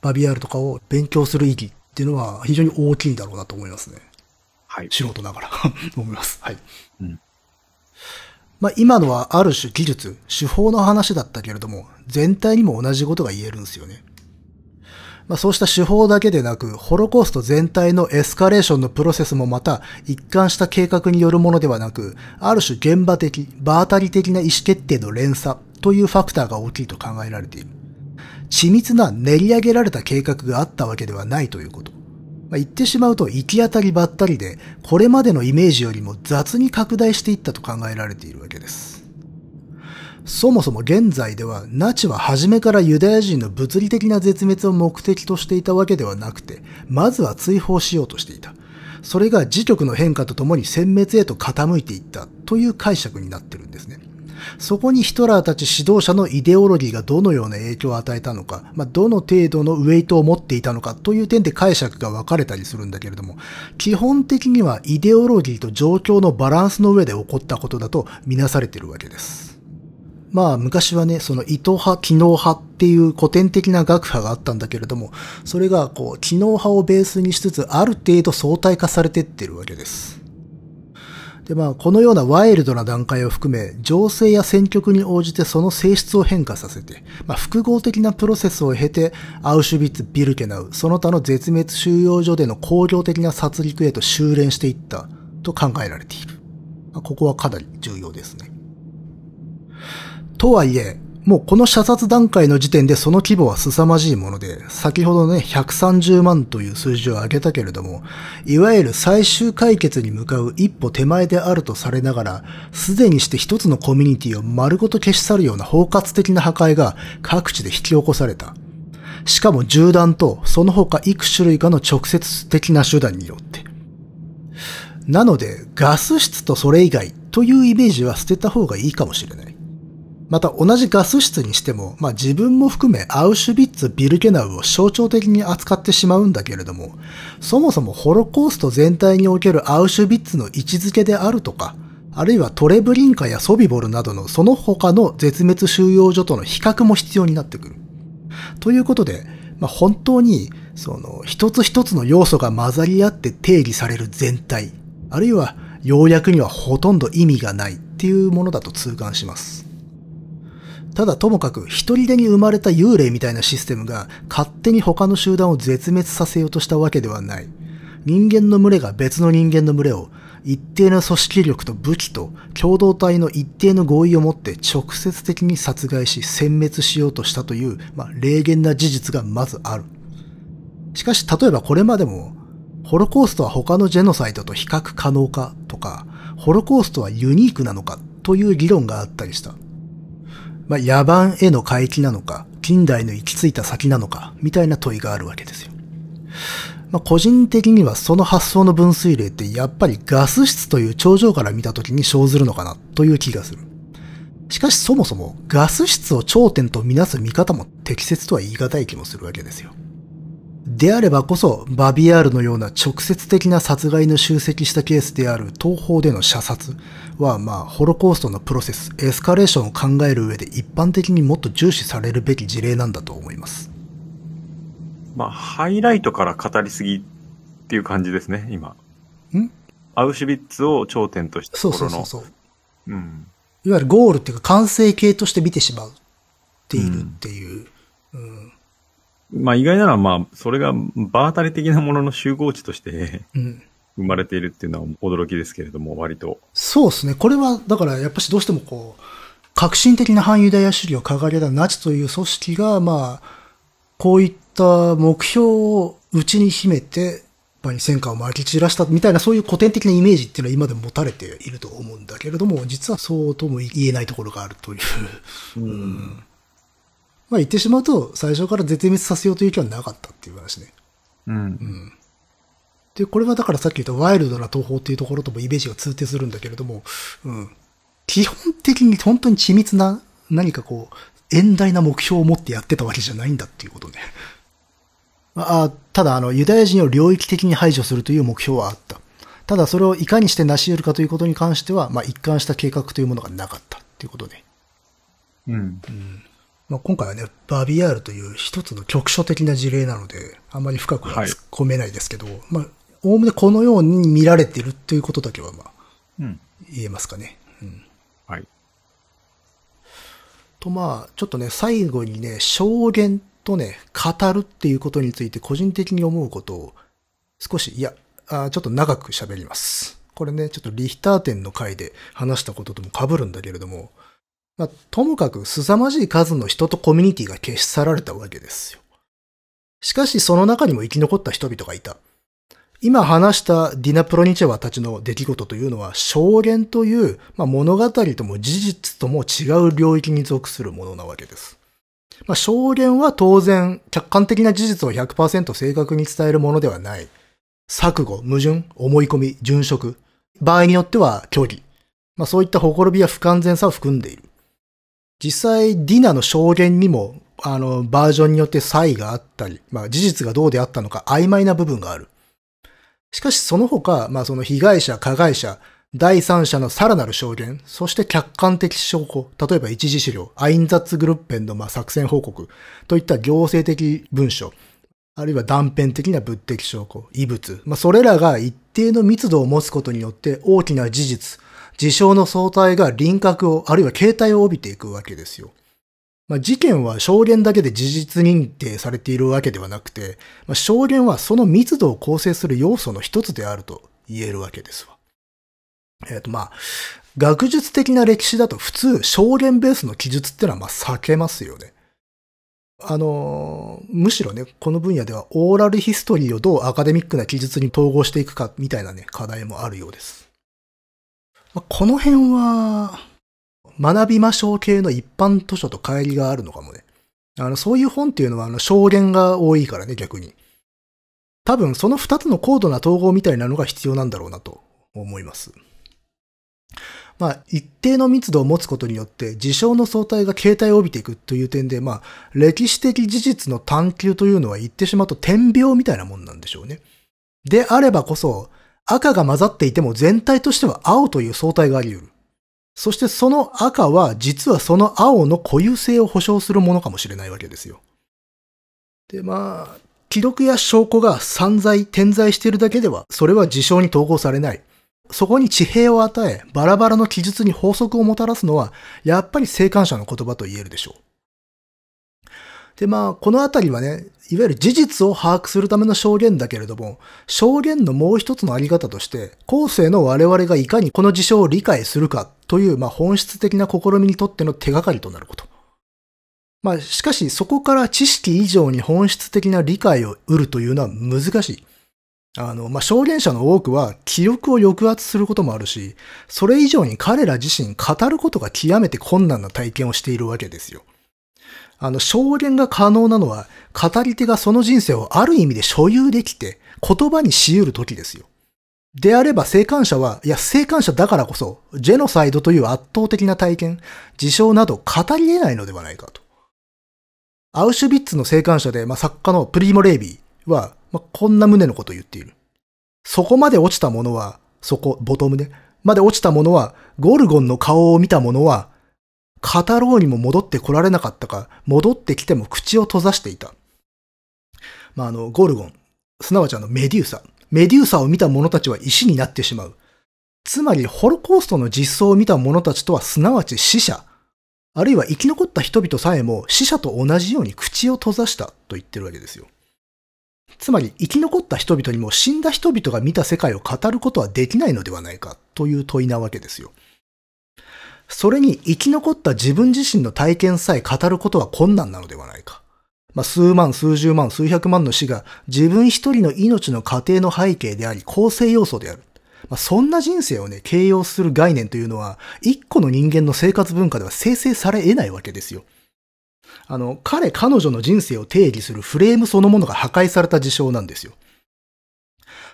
バビアールとかを勉強する意義っていうのは非常に大きいんだろうなと思いますね。はい。素人ながら 思います。はい。うん。まあ今のはある種技術、手法の話だったけれども、全体にも同じことが言えるんですよね。まあそうした手法だけでなく、ホロコースト全体のエスカレーションのプロセスもまた一貫した計画によるものではなく、ある種現場的、場当たり的な意思決定の連鎖というファクターが大きいと考えられている。緻密な練り上げられた計画があったわけではないということ。まあ、言ってしまうと行き当たりばったりで、これまでのイメージよりも雑に拡大していったと考えられているわけです。そもそも現在では、ナチは初めからユダヤ人の物理的な絶滅を目的としていたわけではなくて、まずは追放しようとしていた。それが自局の変化とともに殲滅へと傾いていったという解釈になってるんですね。そこにヒトラーたち指導者のイデオロギーがどのような影響を与えたのか、まあ、どの程度のウェイトを持っていたのかという点で解釈が分かれたりするんだけれども、基本的にはイデオロギーと状況のバランスの上で起こったことだとみなされているわけです。まあ昔はね、その糸派、機能派っていう古典的な学派があったんだけれども、それがこう、機能派をベースにしつつ、ある程度相対化されてってるわけです。で、まあ、このようなワイルドな段階を含め、情勢や戦局に応じてその性質を変化させて、まあ、複合的なプロセスを経て、アウシュビッツ・ビルケナウ、その他の絶滅収容所での工業的な殺戮へと修練していったと考えられている。まあ、ここはかなり重要ですね。とはいえ、もうこの射殺段階の時点でその規模は凄まじいもので、先ほどね、130万という数字を挙げたけれども、いわゆる最終解決に向かう一歩手前であるとされながら、すでにして一つのコミュニティを丸ごと消し去るような包括的な破壊が各地で引き起こされた。しかも銃弾とその他幾種類かの直接的な手段によって。なので、ガス室とそれ以外というイメージは捨てた方がいいかもしれない。また同じガス室にしても、まあ自分も含めアウシュビッツ・ビルケナウを象徴的に扱ってしまうんだけれども、そもそもホロコースト全体におけるアウシュビッツの位置づけであるとか、あるいはトレブリンカやソビボルなどのその他の絶滅収容所との比較も必要になってくる。ということで、まあ、本当に、その、一つ一つの要素が混ざり合って定義される全体、あるいは要約にはほとんど意味がないっていうものだと痛感します。ただともかく一人でに生まれた幽霊みたいなシステムが勝手に他の集団を絶滅させようとしたわけではない。人間の群れが別の人間の群れを一定の組織力と武器と共同体の一定の合意を持って直接的に殺害し殲滅しようとしたという、まあ、霊言な事実がまずある。しかし例えばこれまでもホロコーストは他のジェノサイドと比較可能かとか、ホロコーストはユニークなのかという議論があったりした。まあ、野蛮への回帰なのか、近代の行き着いた先なのか、みたいな問いがあるわけですよ。まあ、個人的にはその発想の分水嶺ってやっぱりガス室という頂上から見た時に生ずるのかなという気がする。しかしそもそもガス室を頂点とみなす見方も適切とは言い難い気もするわけですよ。であればこそ、バビアールのような直接的な殺害の集積したケースである東方での射殺は、まあ、ホロコーストのプロセス、エスカレーションを考える上で一般的にもっと重視されるべき事例なんだと思います。まあ、ハイライトから語りすぎっていう感じですね、今。ん？アウシュビッツを頂点としたところの。そうそうそうう。ん。いわゆるゴールっていうか完成形として見てしまうっているっていう。うん、うんまあ意外なのはまあ、それが場当たり的なものの集合値として、生まれているっていうのは驚きですけれども、割と。そうですね。これは、だからやっぱしどうしてもこう、革新的な反ユダヤ主義を掲げたナチという組織が、まあ、こういった目標を内に秘めて、に戦火を撒き散らしたみたいなそういう古典的なイメージっていうのは今でも持たれていると思うんだけれども、実はそうとも言えないところがあるという。うん、うんまあ言ってしまうと、最初から絶滅させようという気はなかったっていう話ね。うん。うん。で、これはだからさっき言ったワイルドな東方っていうところともイメージが通底するんだけれども、うん。基本的に本当に緻密な何かこう、遠大な目標を持ってやってたわけじゃないんだっていうことね。あただ、あの、ユダヤ人を領域的に排除するという目標はあった。ただ、それをいかにして成し得るかということに関しては、まあ、一貫した計画というものがなかったっていうことで。うん。うんまあ、今回はね、バビアールという一つの局所的な事例なので、あんまり深くは突っ込めないですけど、はい、まあ、おおむねこのように見られているということだけは、まあ、うん、言えますかね。うん。はい。と、まあ、ちょっとね、最後にね、証言とね、語るっていうことについて個人的に思うことを、少し、いや、あちょっと長く喋ります。これね、ちょっとリヒター店の回で話したこととも被るんだけれども、まあ、ともかく凄まじい数の人とコミュニティが消し去られたわけですよ。しかしその中にも生き残った人々がいた。今話したディナ・プロニチェワたちの出来事というのは証言という、まあ、物語とも事実とも違う領域に属するものなわけです。まあ、証言は当然客観的な事実を100%正確に伝えるものではない。錯誤、矛盾、思い込み、殉職。場合によっては虚偽。まあ、そういったほころびや不完全さを含んでいる。実際ディナの証言にも、あの、バージョンによって差異があったり、まあ事実がどうであったのか曖昧な部分がある。しかしその他、まあその被害者、加害者、第三者のさらなる証言、そして客観的証拠、例えば一次資料、アインザッツグルッペンのまあ作戦報告といった行政的文書、あるいは断片的な物的証拠、異物、まあ、それらが一定の密度を持つことによって大きな事実、事象の相対が輪郭を、あるいは形態を帯びていくわけですよ。まあ、事件は証言だけで事実認定されているわけではなくて、まあ、証言はその密度を構成する要素の一つであると言えるわけですわ。えっ、ー、と、まあ、学術的な歴史だと普通、証言ベースの記述ってのはまあ避けますよね。あの、むしろね、この分野ではオーラルヒストリーをどうアカデミックな記述に統合していくかみたいなね、課題もあるようです。この辺は、学びましょう系の一般図書と乖離があるのかもね。あの、そういう本っていうのは、あの、証言が多いからね、逆に。多分、その二つの高度な統合みたいなのが必要なんだろうなと思います。まあ、一定の密度を持つことによって、事象の相対が形態を帯びていくという点で、まあ、歴史的事実の探求というのは言ってしまうと天病みたいなもんなんでしょうね。であればこそ、赤が混ざっていても全体としては青という相対があり得る。そしてその赤は実はその青の固有性を保証するものかもしれないわけですよ。で、まあ、記録や証拠が散在、点在しているだけでは、それは事象に統合されない。そこに地平を与え、バラバラの記述に法則をもたらすのは、やっぱり生還者の言葉と言えるでしょう。で、まあ、このあたりはね、いわゆる事実を把握するための証言だけれども、証言のもう一つのあり方として、後世の我々がいかにこの事象を理解するかという、まあ、本質的な試みにとっての手がかりとなること。まあ、しかしそこから知識以上に本質的な理解を得るというのは難しい。あの、まあ、証言者の多くは記憶を抑圧することもあるし、それ以上に彼ら自身語ることが極めて困難な体験をしているわけですよ。あの、証言が可能なのは、語り手がその人生をある意味で所有できて、言葉にし得る時ですよ。であれば生還者は、いや、生還者だからこそ、ジェノサイドという圧倒的な体験、事象など語り得ないのではないかと。アウシュビッツの生還者で、まあ、作家のプリモ・レイビーは、まあ、こんな旨のことを言っている。そこまで落ちたものは、そこ、ボトムね。まで落ちたものは、ゴルゴンの顔を見たものは、語ろうにも戻ってこられなかったか、戻ってきても口を閉ざしていた。まあ、あの、ゴルゴン、すなわちあの、メデューサ。メデューサを見た者たちは石になってしまう。つまり、ホロコーストの実相を見た者たちとはすなわち死者。あるいは生き残った人々さえも死者と同じように口を閉ざしたと言ってるわけですよ。つまり生き残った人々にも死んだ人々が見た世界を語ることはできないのではないかという問いなわけですよ。それに生き残った自分自身の体験さえ語ることは困難なのではないか。まあ、数万、数十万、数百万の死が自分一人の命の過程の背景であり構成要素である。まあ、そんな人生をね、形容する概念というのは、一個の人間の生活文化では生成され得ないわけですよ。あの、彼、彼女の人生を定義するフレームそのものが破壊された事象なんですよ。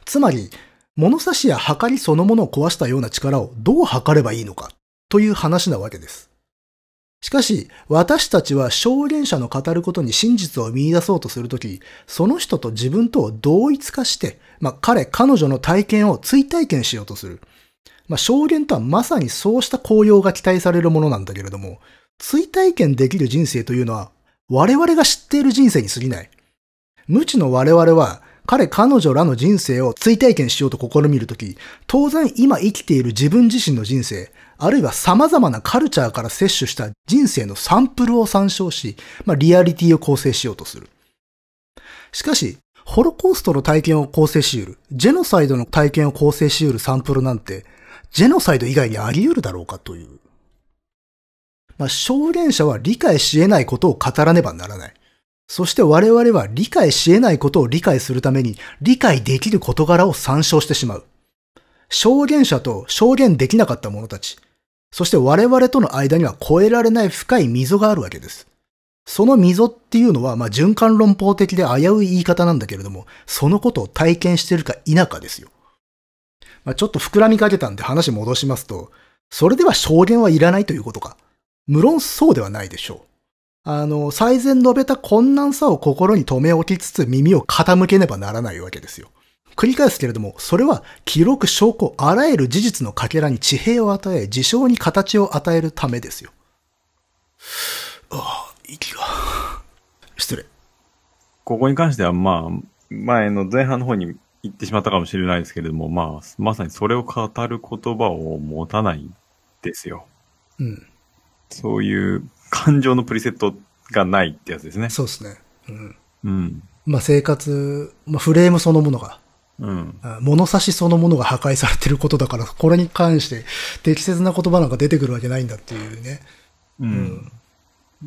つまり、物差しや測りそのものを壊したような力をどう測ればいいのかという話なわけです。しかし、私たちは証言者の語ることに真実を見出そうとするとき、その人と自分とを同一化して、まあ、彼、彼女の体験を追体験しようとする。まあ、証言とはまさにそうした効用が期待されるものなんだけれども、追体験できる人生というのは、我々が知っている人生に過ぎない。無知の我々は、彼彼女らの人生を追体験しようと試みるとき、当然今生きている自分自身の人生、あるいは様々なカルチャーから摂取した人生のサンプルを参照し、まあ、リアリティを構成しようとする。しかし、ホロコーストの体験を構成し得る、ジェノサイドの体験を構成し得るサンプルなんて、ジェノサイド以外にあり得るだろうかというまあ、証言者は理解し得ないことを語らねばならない。そして我々は理解し得ないことを理解するために理解できる事柄を参照してしまう。証言者と証言できなかった者たち、そして我々との間には越えられない深い溝があるわけです。その溝っていうのは、まあ、循環論法的で危うい言い方なんだけれども、そのことを体験してるか否かですよ。まあ、ちょっと膨らみかけたんで話戻しますと、それでは証言はいらないということか。無論そうではないでしょう。あの、最善述べた困難さを心に留め置きつつ耳を傾けねばならないわけですよ。繰り返すけれども、それは記録、証拠、あらゆる事実のかけらに地平を与え、事象に形を与えるためですよ。ああ、息が。失礼。ここに関しては、まあ、前の前半の方に言ってしまったかもしれないですけれども、まあ、まさにそれを語る言葉を持たないですよ。うん。そういう感情のプリセットがないってやつですね。そうですね。うん。うん。まあ生活、まあフレームそのものが、うん。物差しそのものが破壊されてることだから、これに関して適切な言葉なんか出てくるわけないんだっていうね。うん。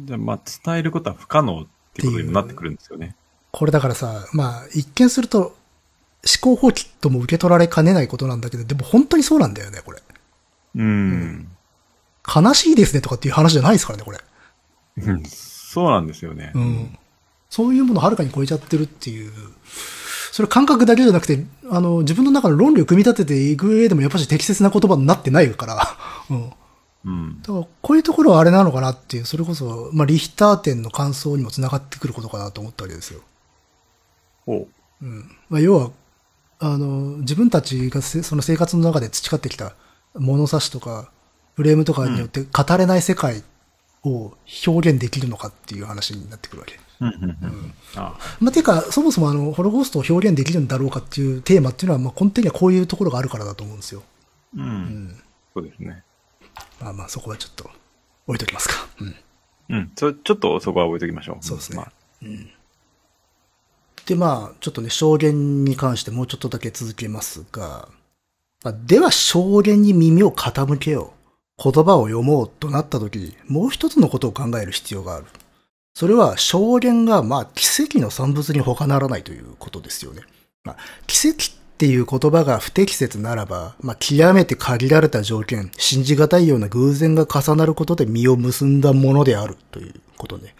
うん、まあ伝えることは不可能っていうことになってくるんですよね。これだからさ、まあ一見すると思考放棄とも受け取られかねないことなんだけど、でも本当にそうなんだよね、これ。うん、うん悲しいですねとかっていう話じゃないですからね、これ。うん、そうなんですよね。うん。そういうものをはるかに超えちゃってるっていう。それ感覚だけじゃなくて、あの、自分の中の論理を組み立てていく上でもやっぱし適切な言葉になってないから。うん。うん。だから、こういうところはあれなのかなっていう、それこそ、まあ、リヒター店の感想にも繋がってくることかなと思ったわけですよ。おうん。まあ、要は、あの、自分たちがその生活の中で培ってきた物差しとか、フレームとかによって語れない世界を表現できるのかっていう話になってくるわけ。うんうんうん。あまあ、ていうか、そもそもあの、ホロコーストを表現できるんだろうかっていうテーマっていうのは、まあ、根底にはこういうところがあるからだと思うんですよ。うん。うん、そうですね。まあまあ、そこはちょっと、置いときますか。うん。うん。ちょ、ちょっとそこは置いときましょう。そうですね。まあ、うん。で、まあ、ちょっとね、証言に関してもうちょっとだけ続けますが、まあ、では証言に耳を傾けよう。言葉を読もうとなった時、もう一つのことを考える必要がある。それは証言が、まあ、奇跡の産物に他ならないということですよね。まあ、奇跡っていう言葉が不適切ならば、まあ、極めて限られた条件、信じがたいような偶然が重なることで実を結んだものであるということね。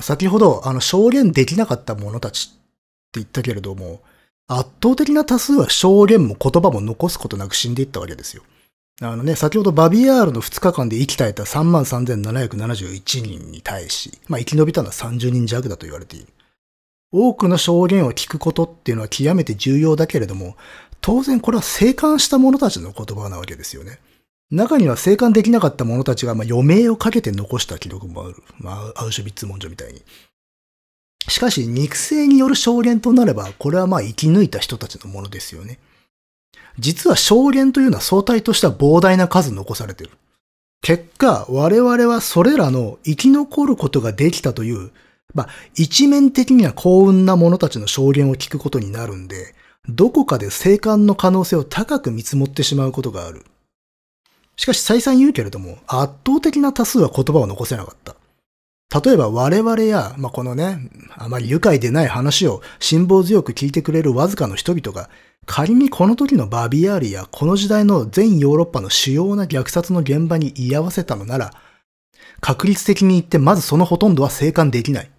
先ほど、あの、証言できなかった者たちって言ったけれども、圧倒的な多数は証言も言葉も残すことなく死んでいったわけですよ。あのね、先ほどバビアールの2日間で生き絶えた33,771人に対し、まあ生き延びたのは30人弱だと言われている。多くの証言を聞くことっていうのは極めて重要だけれども、当然これは生還した者たちの言葉なわけですよね。中には生還できなかった者たちが、まあ、余命をかけて残した記録もある。まあ、アウシュビッツ文書みたいに。しかし、肉声による証言となれば、これはまあ生き抜いた人たちのものですよね。実は証言というのは相対とした膨大な数残されている。結果、我々はそれらの生き残ることができたという、まあ、一面的には幸運な者たちの証言を聞くことになるんで、どこかで生還の可能性を高く見積もってしまうことがある。しかし再三言うけれども、圧倒的な多数は言葉を残せなかった。例えば我々や、まあ、このね、あまり愉快でない話を辛抱強く聞いてくれるわずかの人々が、仮にこの時のバビアーリやこの時代の全ヨーロッパの主要な虐殺の現場に居合わせたのなら、確率的に言ってまずそのほとんどは生還できない。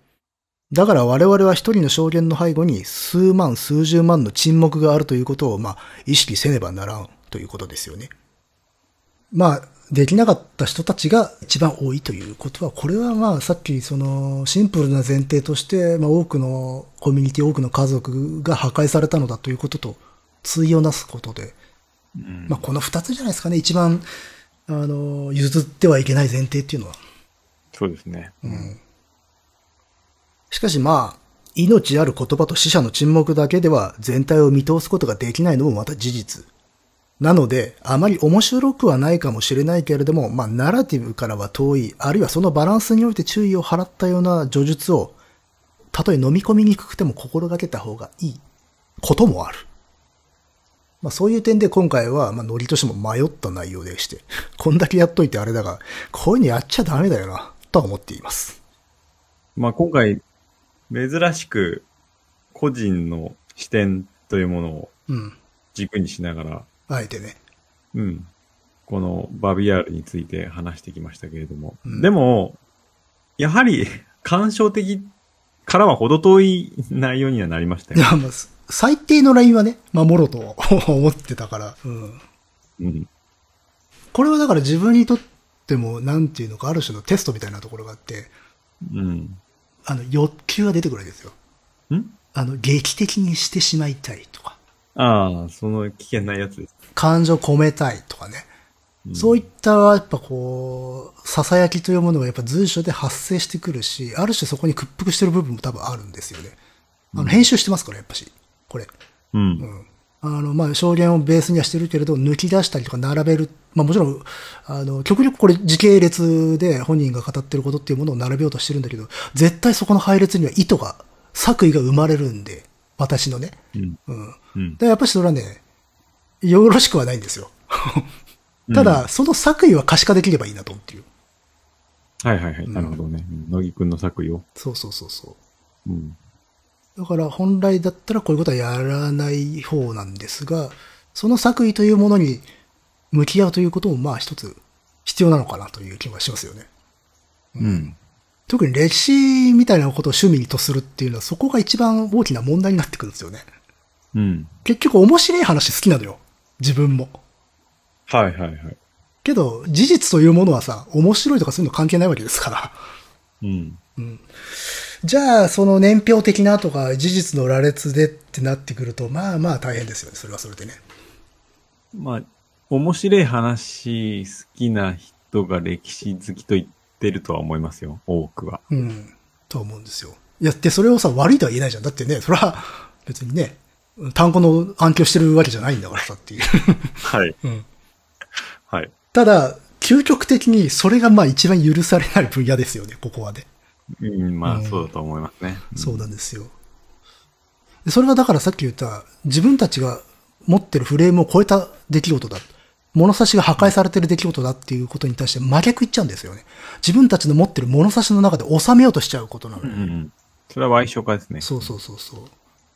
だから我々は一人の証言の背後に数万数十万の沈黙があるということを、まあ、意識せねばならんということですよね。まあ、できなかった人たちが一番多いということは、これはまあさっきそのシンプルな前提として、まあ多くのコミュニティ、多くの家族が破壊されたのだということと対をなすことで、うん、まあこの二つじゃないですかね、一番、あの、譲ってはいけない前提っていうのは。そうですね。うん。しかしまあ、命ある言葉と死者の沈黙だけでは全体を見通すことができないのもまた事実。なので、あまり面白くはないかもしれないけれども、まあ、ナラティブからは遠い、あるいはそのバランスにおいて注意を払ったような叙述を、たとえ飲み込みにくくても心がけた方がいいこともある。まあ、そういう点で今回は、まあ、ノリとしても迷った内容でして、こんだけやっといてあれだが、こういうのやっちゃダメだよな、とは思っています。まあ、今回、珍しく、個人の視点というものを、軸にしながら、あえてね。うん。このバビアールについて話してきましたけれども。うん、でも、やはり、感傷的からは程遠い内容にはなりましたよ、ね。いや、まあ、最低のラインはね、守ろうと思ってたから。うん。うん。これはだから自分にとっても、なんていうのか、ある種のテストみたいなところがあって、うん。あの、欲求が出てくるわけですよ。ん？あの、劇的にしてしまいたいとか。ああ、その危険なやつです。感情込めたいとかね。うんそういった、やっぱこう、囁きというものがやっぱ随所で発生してくるし、ある種そこに屈服してる部分も多分あるんですよね。あの、編集してますから、やっぱし。これ。うん。あの、まあ、証言をベースにはしてるけれど、抜き出したりとか並べる。まあ、もちろん、あの、極力これ時系列で本人が語ってることっていうものを並べようとしてるんだけど、絶対そこの配列には意図が、作為が生まれるんで、私のね。うん。うん。うん。で、やっぱりそれはね、よろしくはないんですよ。ただ、その作為は可視化できればいいなと思ってる。はいはいはい。なるほどね。うん乃木くんの作為を。そうそうそうそう。うん。だから本来だったらこういうことはやらない方なんですが、その作為というものに向き合うということもまあ一つ必要なのかなという気がしますよね。うん。特に歴史みたいなことを趣味にとするっていうのはそこが一番大きな問題になってくるんですよね。うん。結局面白い話好きなのよ。自分も。はいはいはい。けど、事実というものはさ、面白いとかそういうの関係ないわけですから。うん。じゃあ、その年表的なとか事実の羅列でってなってくると、まあまあ大変ですよね。それはそれでね。まあ、面白い話好きな人が歴史好きと言ってるとは思いますよ。多くは。うん。と思うんですよ。いや、で、それをさ、悪いとは言えないじゃん。だってね、それは 別にね、単語の暗記をしてるわけじゃないんだからさっていう。はい。うん。はい。ただ、究極的にそれがまあ一番許されない分野ですよね、ここはね。うん、まあ、うんそうだと思いますね。そうなんですよ。でそれはだからさっき言った、自分たちが持ってるフレームを超えた出来事だ。物差しが破壊されてる出来事だっていうことに対して真逆言っちゃうんですよね。自分たちの持ってる物差しの中で収めようとしちゃうことなのようん。うんうん。それは賠償化ですね。そうそうそうそう。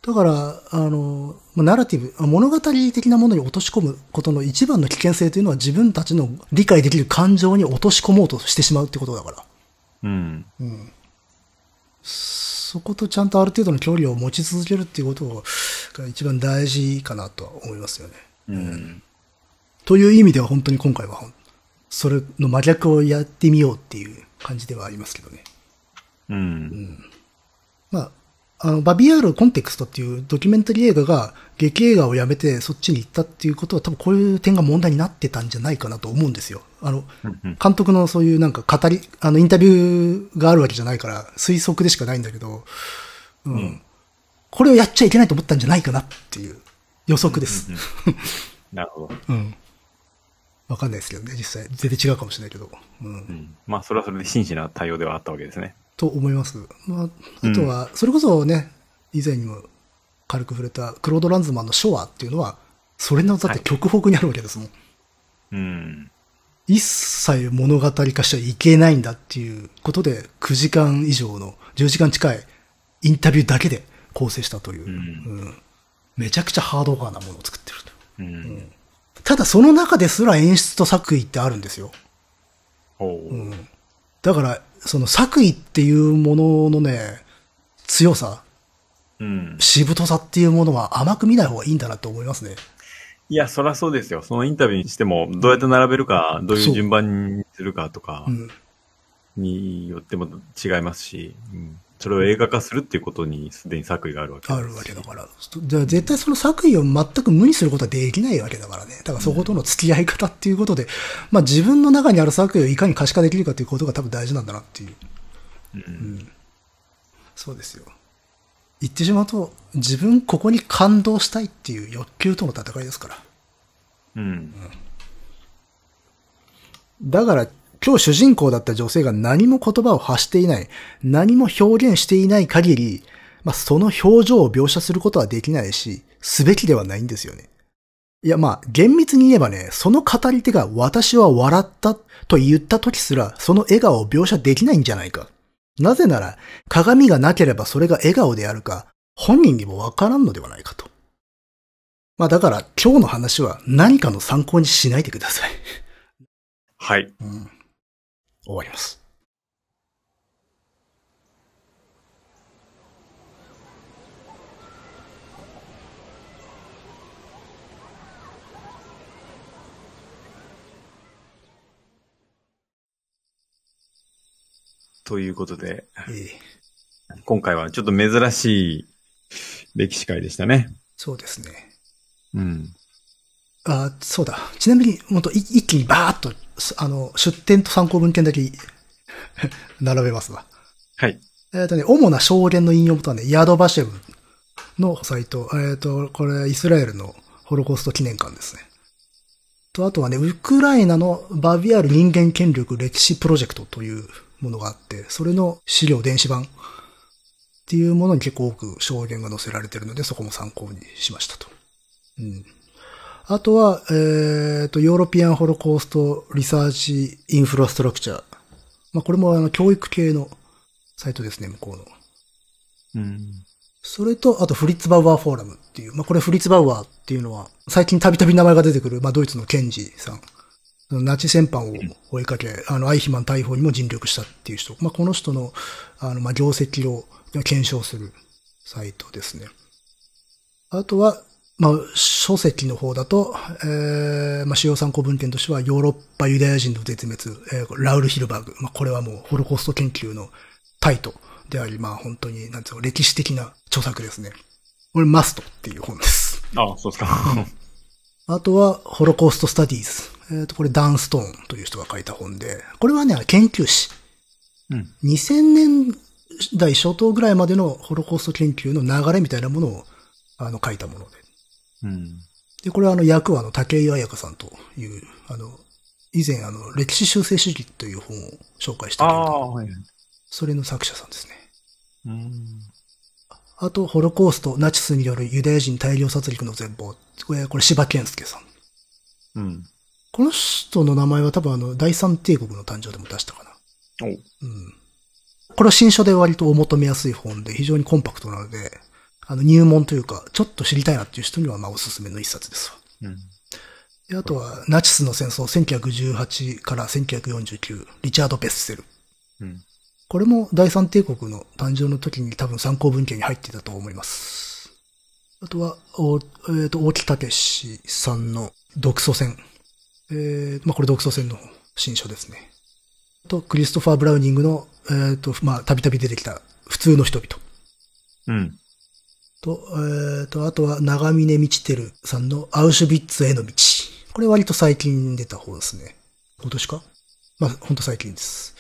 だから、あの、まあナラティブ、あ物語的なものに落とし込むことの一番の危険性というのは自分たちの理解できる感情に落とし込もうとしてしまうってことだから。うん。うん。そことちゃんとある程度の距離を持ち続けるっていうことが一番大事かなとは思いますよね。うん。という意味では本当に今回はそれの真逆をやってみようっていう感じではありますけどね。うん。まあ、あの、バビアールコンテクストっていうドキュメンタリー映画が劇映画をやめてそっちに行ったっていうことは多分こういう点が問題になってたんじゃないかなと思うんですよ。あの、うん監督のそういうなんか語り、あの、インタビューがあるわけじゃないから推測でしかないんだけど、うん。これをやっちゃいけないと思ったんじゃないかなっていう予測です。なるほど。うん。わかんないですけどね、実際。全然違うかもしれないけど。うんう。ん。まあ、それはそれで真摯な対応ではあったわけですね。と思います。まあ、あとは、それこそね、以前にも軽く触れたクロード・ランズマンのショアっていうのは、それのだって極北にあるわけですもん。うん。一切物語化しちゃいけないんだっていうことで、9時間以上の、10時間近いインタビューだけで構成したという、うんうんめちゃくちゃハードガーなものを作ってると。うん。ただその中ですら演出と作為ってあるんですよ。おう。うんだから、その作為っていうもののね、強さ、うん。しぶとさっていうものは甘く見ない方がいいんだなと思いますね。いや、そりゃそうですよ。そのインタビューにしても、どうやって並べるか、どういそうう順番にするかとかうん。によっても違いますし、うん、それを映画化するっていうことにすでに作為があるわけあるわけだから。じゃあ絶対その作為を全く無にすることはできないわけだからね。だからそことの付き合い方っていうことで、まあ自分の中にある作為をいかに可視化できるかということが多分大事なんだなっていう。うん。そうですよ。言ってしまうと、自分ここに感動したいっていう欲求との戦いですから。うん。だから、今日主人公だった女性が何も言葉を発していない、何も表現していない限り、まあ、その表情を描写することはできないし、すべきではないんですよね。いや、まあ、厳密に言えばね、その語り手が私は笑ったと言った時すら、その笑顔を描写できないんじゃないか。なぜなら、鏡がなければそれが笑顔であるか、本人にもわからんのではないかと。まあだから今日の話は何かの参考にしないでください。はい。うん終わります。ということで、ええ今回はちょっと珍しい歴史会でしたね。そうですね。うん。あ、そうだ。ちなみに、もっと一気にバーっと、あの、出典と参考文献だけ 並べますわ。はい。えっ、ー、とね、主な証言の引用元はね、ヤドバシェブのサイト、えっ、ー、と、これ、イスラエルのホロコースト記念館ですね。と、あとはね、ウクライナのバビアル人間権力歴史プロジェクトというものがあって、それの資料電子版っていうものに結構多く証言が載せられているので、そこも参考にしましたと。うん。あとは、えっ、ー、と、ヨーロピアンホロコーストリサーチインフラストラクチャー。まあ、これもあの、教育系のサイトですね、向こうの。うん。それと、あとフリッツバウアーフォーラムっていう、まあ、これフリッツバウアーっていうのは、最近たびたび名前が出てくる、まあ、ドイツの検事さん。ナチ戦犯を追いかけ、あの、アイヒマン逮捕にも尽力したっていう人。まあ、この人の、あの、まあ、業績を検証するサイトですね。あとは、まあ、書籍の方だと、えー、まあ、主要参考文献としては、ヨーロッパユダヤ人の絶滅、えー、ラウル・ヒルバーグ。まあ、これはもう、ホロコースト研究のタイトであり、まあ、本当に、なんていうの、歴史的な著作ですね。これ、マストっていう本です。ああ、そうですか。あとは、ホロコースト・スタディーズ。えっ、ー、と、これ、ダン・ストーンという人が書いた本で、これはね、研究誌。うん。2000年代初頭ぐらいまでのホロコースト研究の流れみたいなものを、あの、書いたもので。うん。で、これはあの、役はあの、竹井彩香さんという、あの、以前あの、歴史修正主義という本を紹介したけど、あはい、それの作者さんですね。うん。あと、ホロコースト、ナチスによるユダヤ人大量殺戮の全貌。これ、これ柴健介さん。うん。この人の名前は多分あの、第三帝国の誕生でも出したかな。おうん。これは新書で割とお求めやすい本で非常にコンパクトなので、あの入門というか、ちょっと知りたいなっていう人にはまあおすすめの一冊ですわ。うん。であとは、ナチスの戦争1918から1949、リチャード・ベッセル。うん。これも第三帝国の誕生の時に多分参考文献に入っていたと思います。あとは、おえっ、ー、と、大木武さんの独ソ戦。えー、まあこれ独ソ戦の新書ですね。と、クリストファー・ブラウニングの、えっ、ー、と、まあ、たびたび出てきた、普通の人々。うん。と、えっ、ー、と、あとは、長峰道照さんのアウシュビッツへの道。これ割と最近出た方ですね。今年か？まあ、ほんと最近です。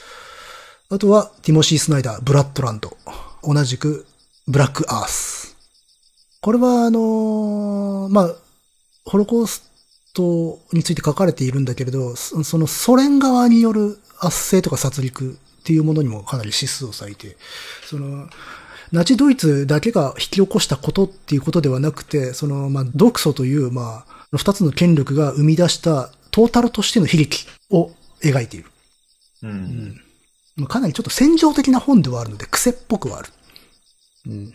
あとは、ティモシー・スナイダー、ブラッドランド。同じく、ブラック・アース。これは、あのー、まあ、ホロコーストについて書かれているんだけれど、そのソ連側による圧政とか殺戮っていうものにもかなり指数を割いて、その、ナチドイツだけが引き起こしたことっていうことではなくて、その、まあ、独ソという、まあ、二つの権力が生み出したトータルとしての悲劇を描いている。うん。うん、かなりちょっと戦場的な本ではあるので、癖っぽくはある。うん。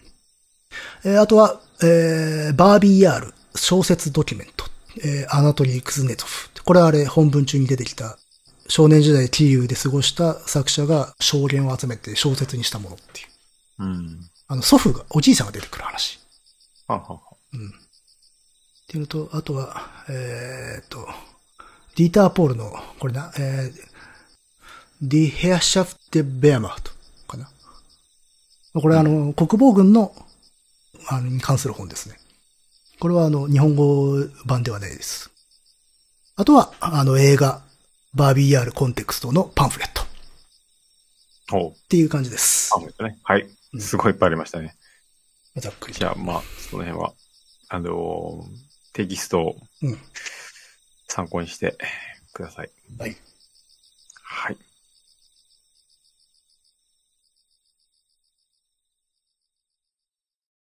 えー、あとは、えー、バービーヤール、小説ドキュメント、えー、アナトリー・クズネトフ。これはあれ、本文中に出てきた少年時代キーウで過ごした作者が証言を集めて小説にしたものっていう。うん。あの、祖父が、おじいさんが出てくる話。ははは。うん。っていうのと、あとは、えー、っと、ディーター・ポールの、これな、えー、ディヘアシャフテ・ベアマートかな。これはあの、うん、国防軍の、あの、に関する本ですね。これはあの、日本語版ではないです。あとは、あの、映画、バービー R コンテクストのパンフレット。おっていう感じです。パンフレットね。はい。すごいいっぱいありましたね。ざっくり。じゃあ、まあ、その辺は、あのー、テキストを。参考にしてください。はい。はい。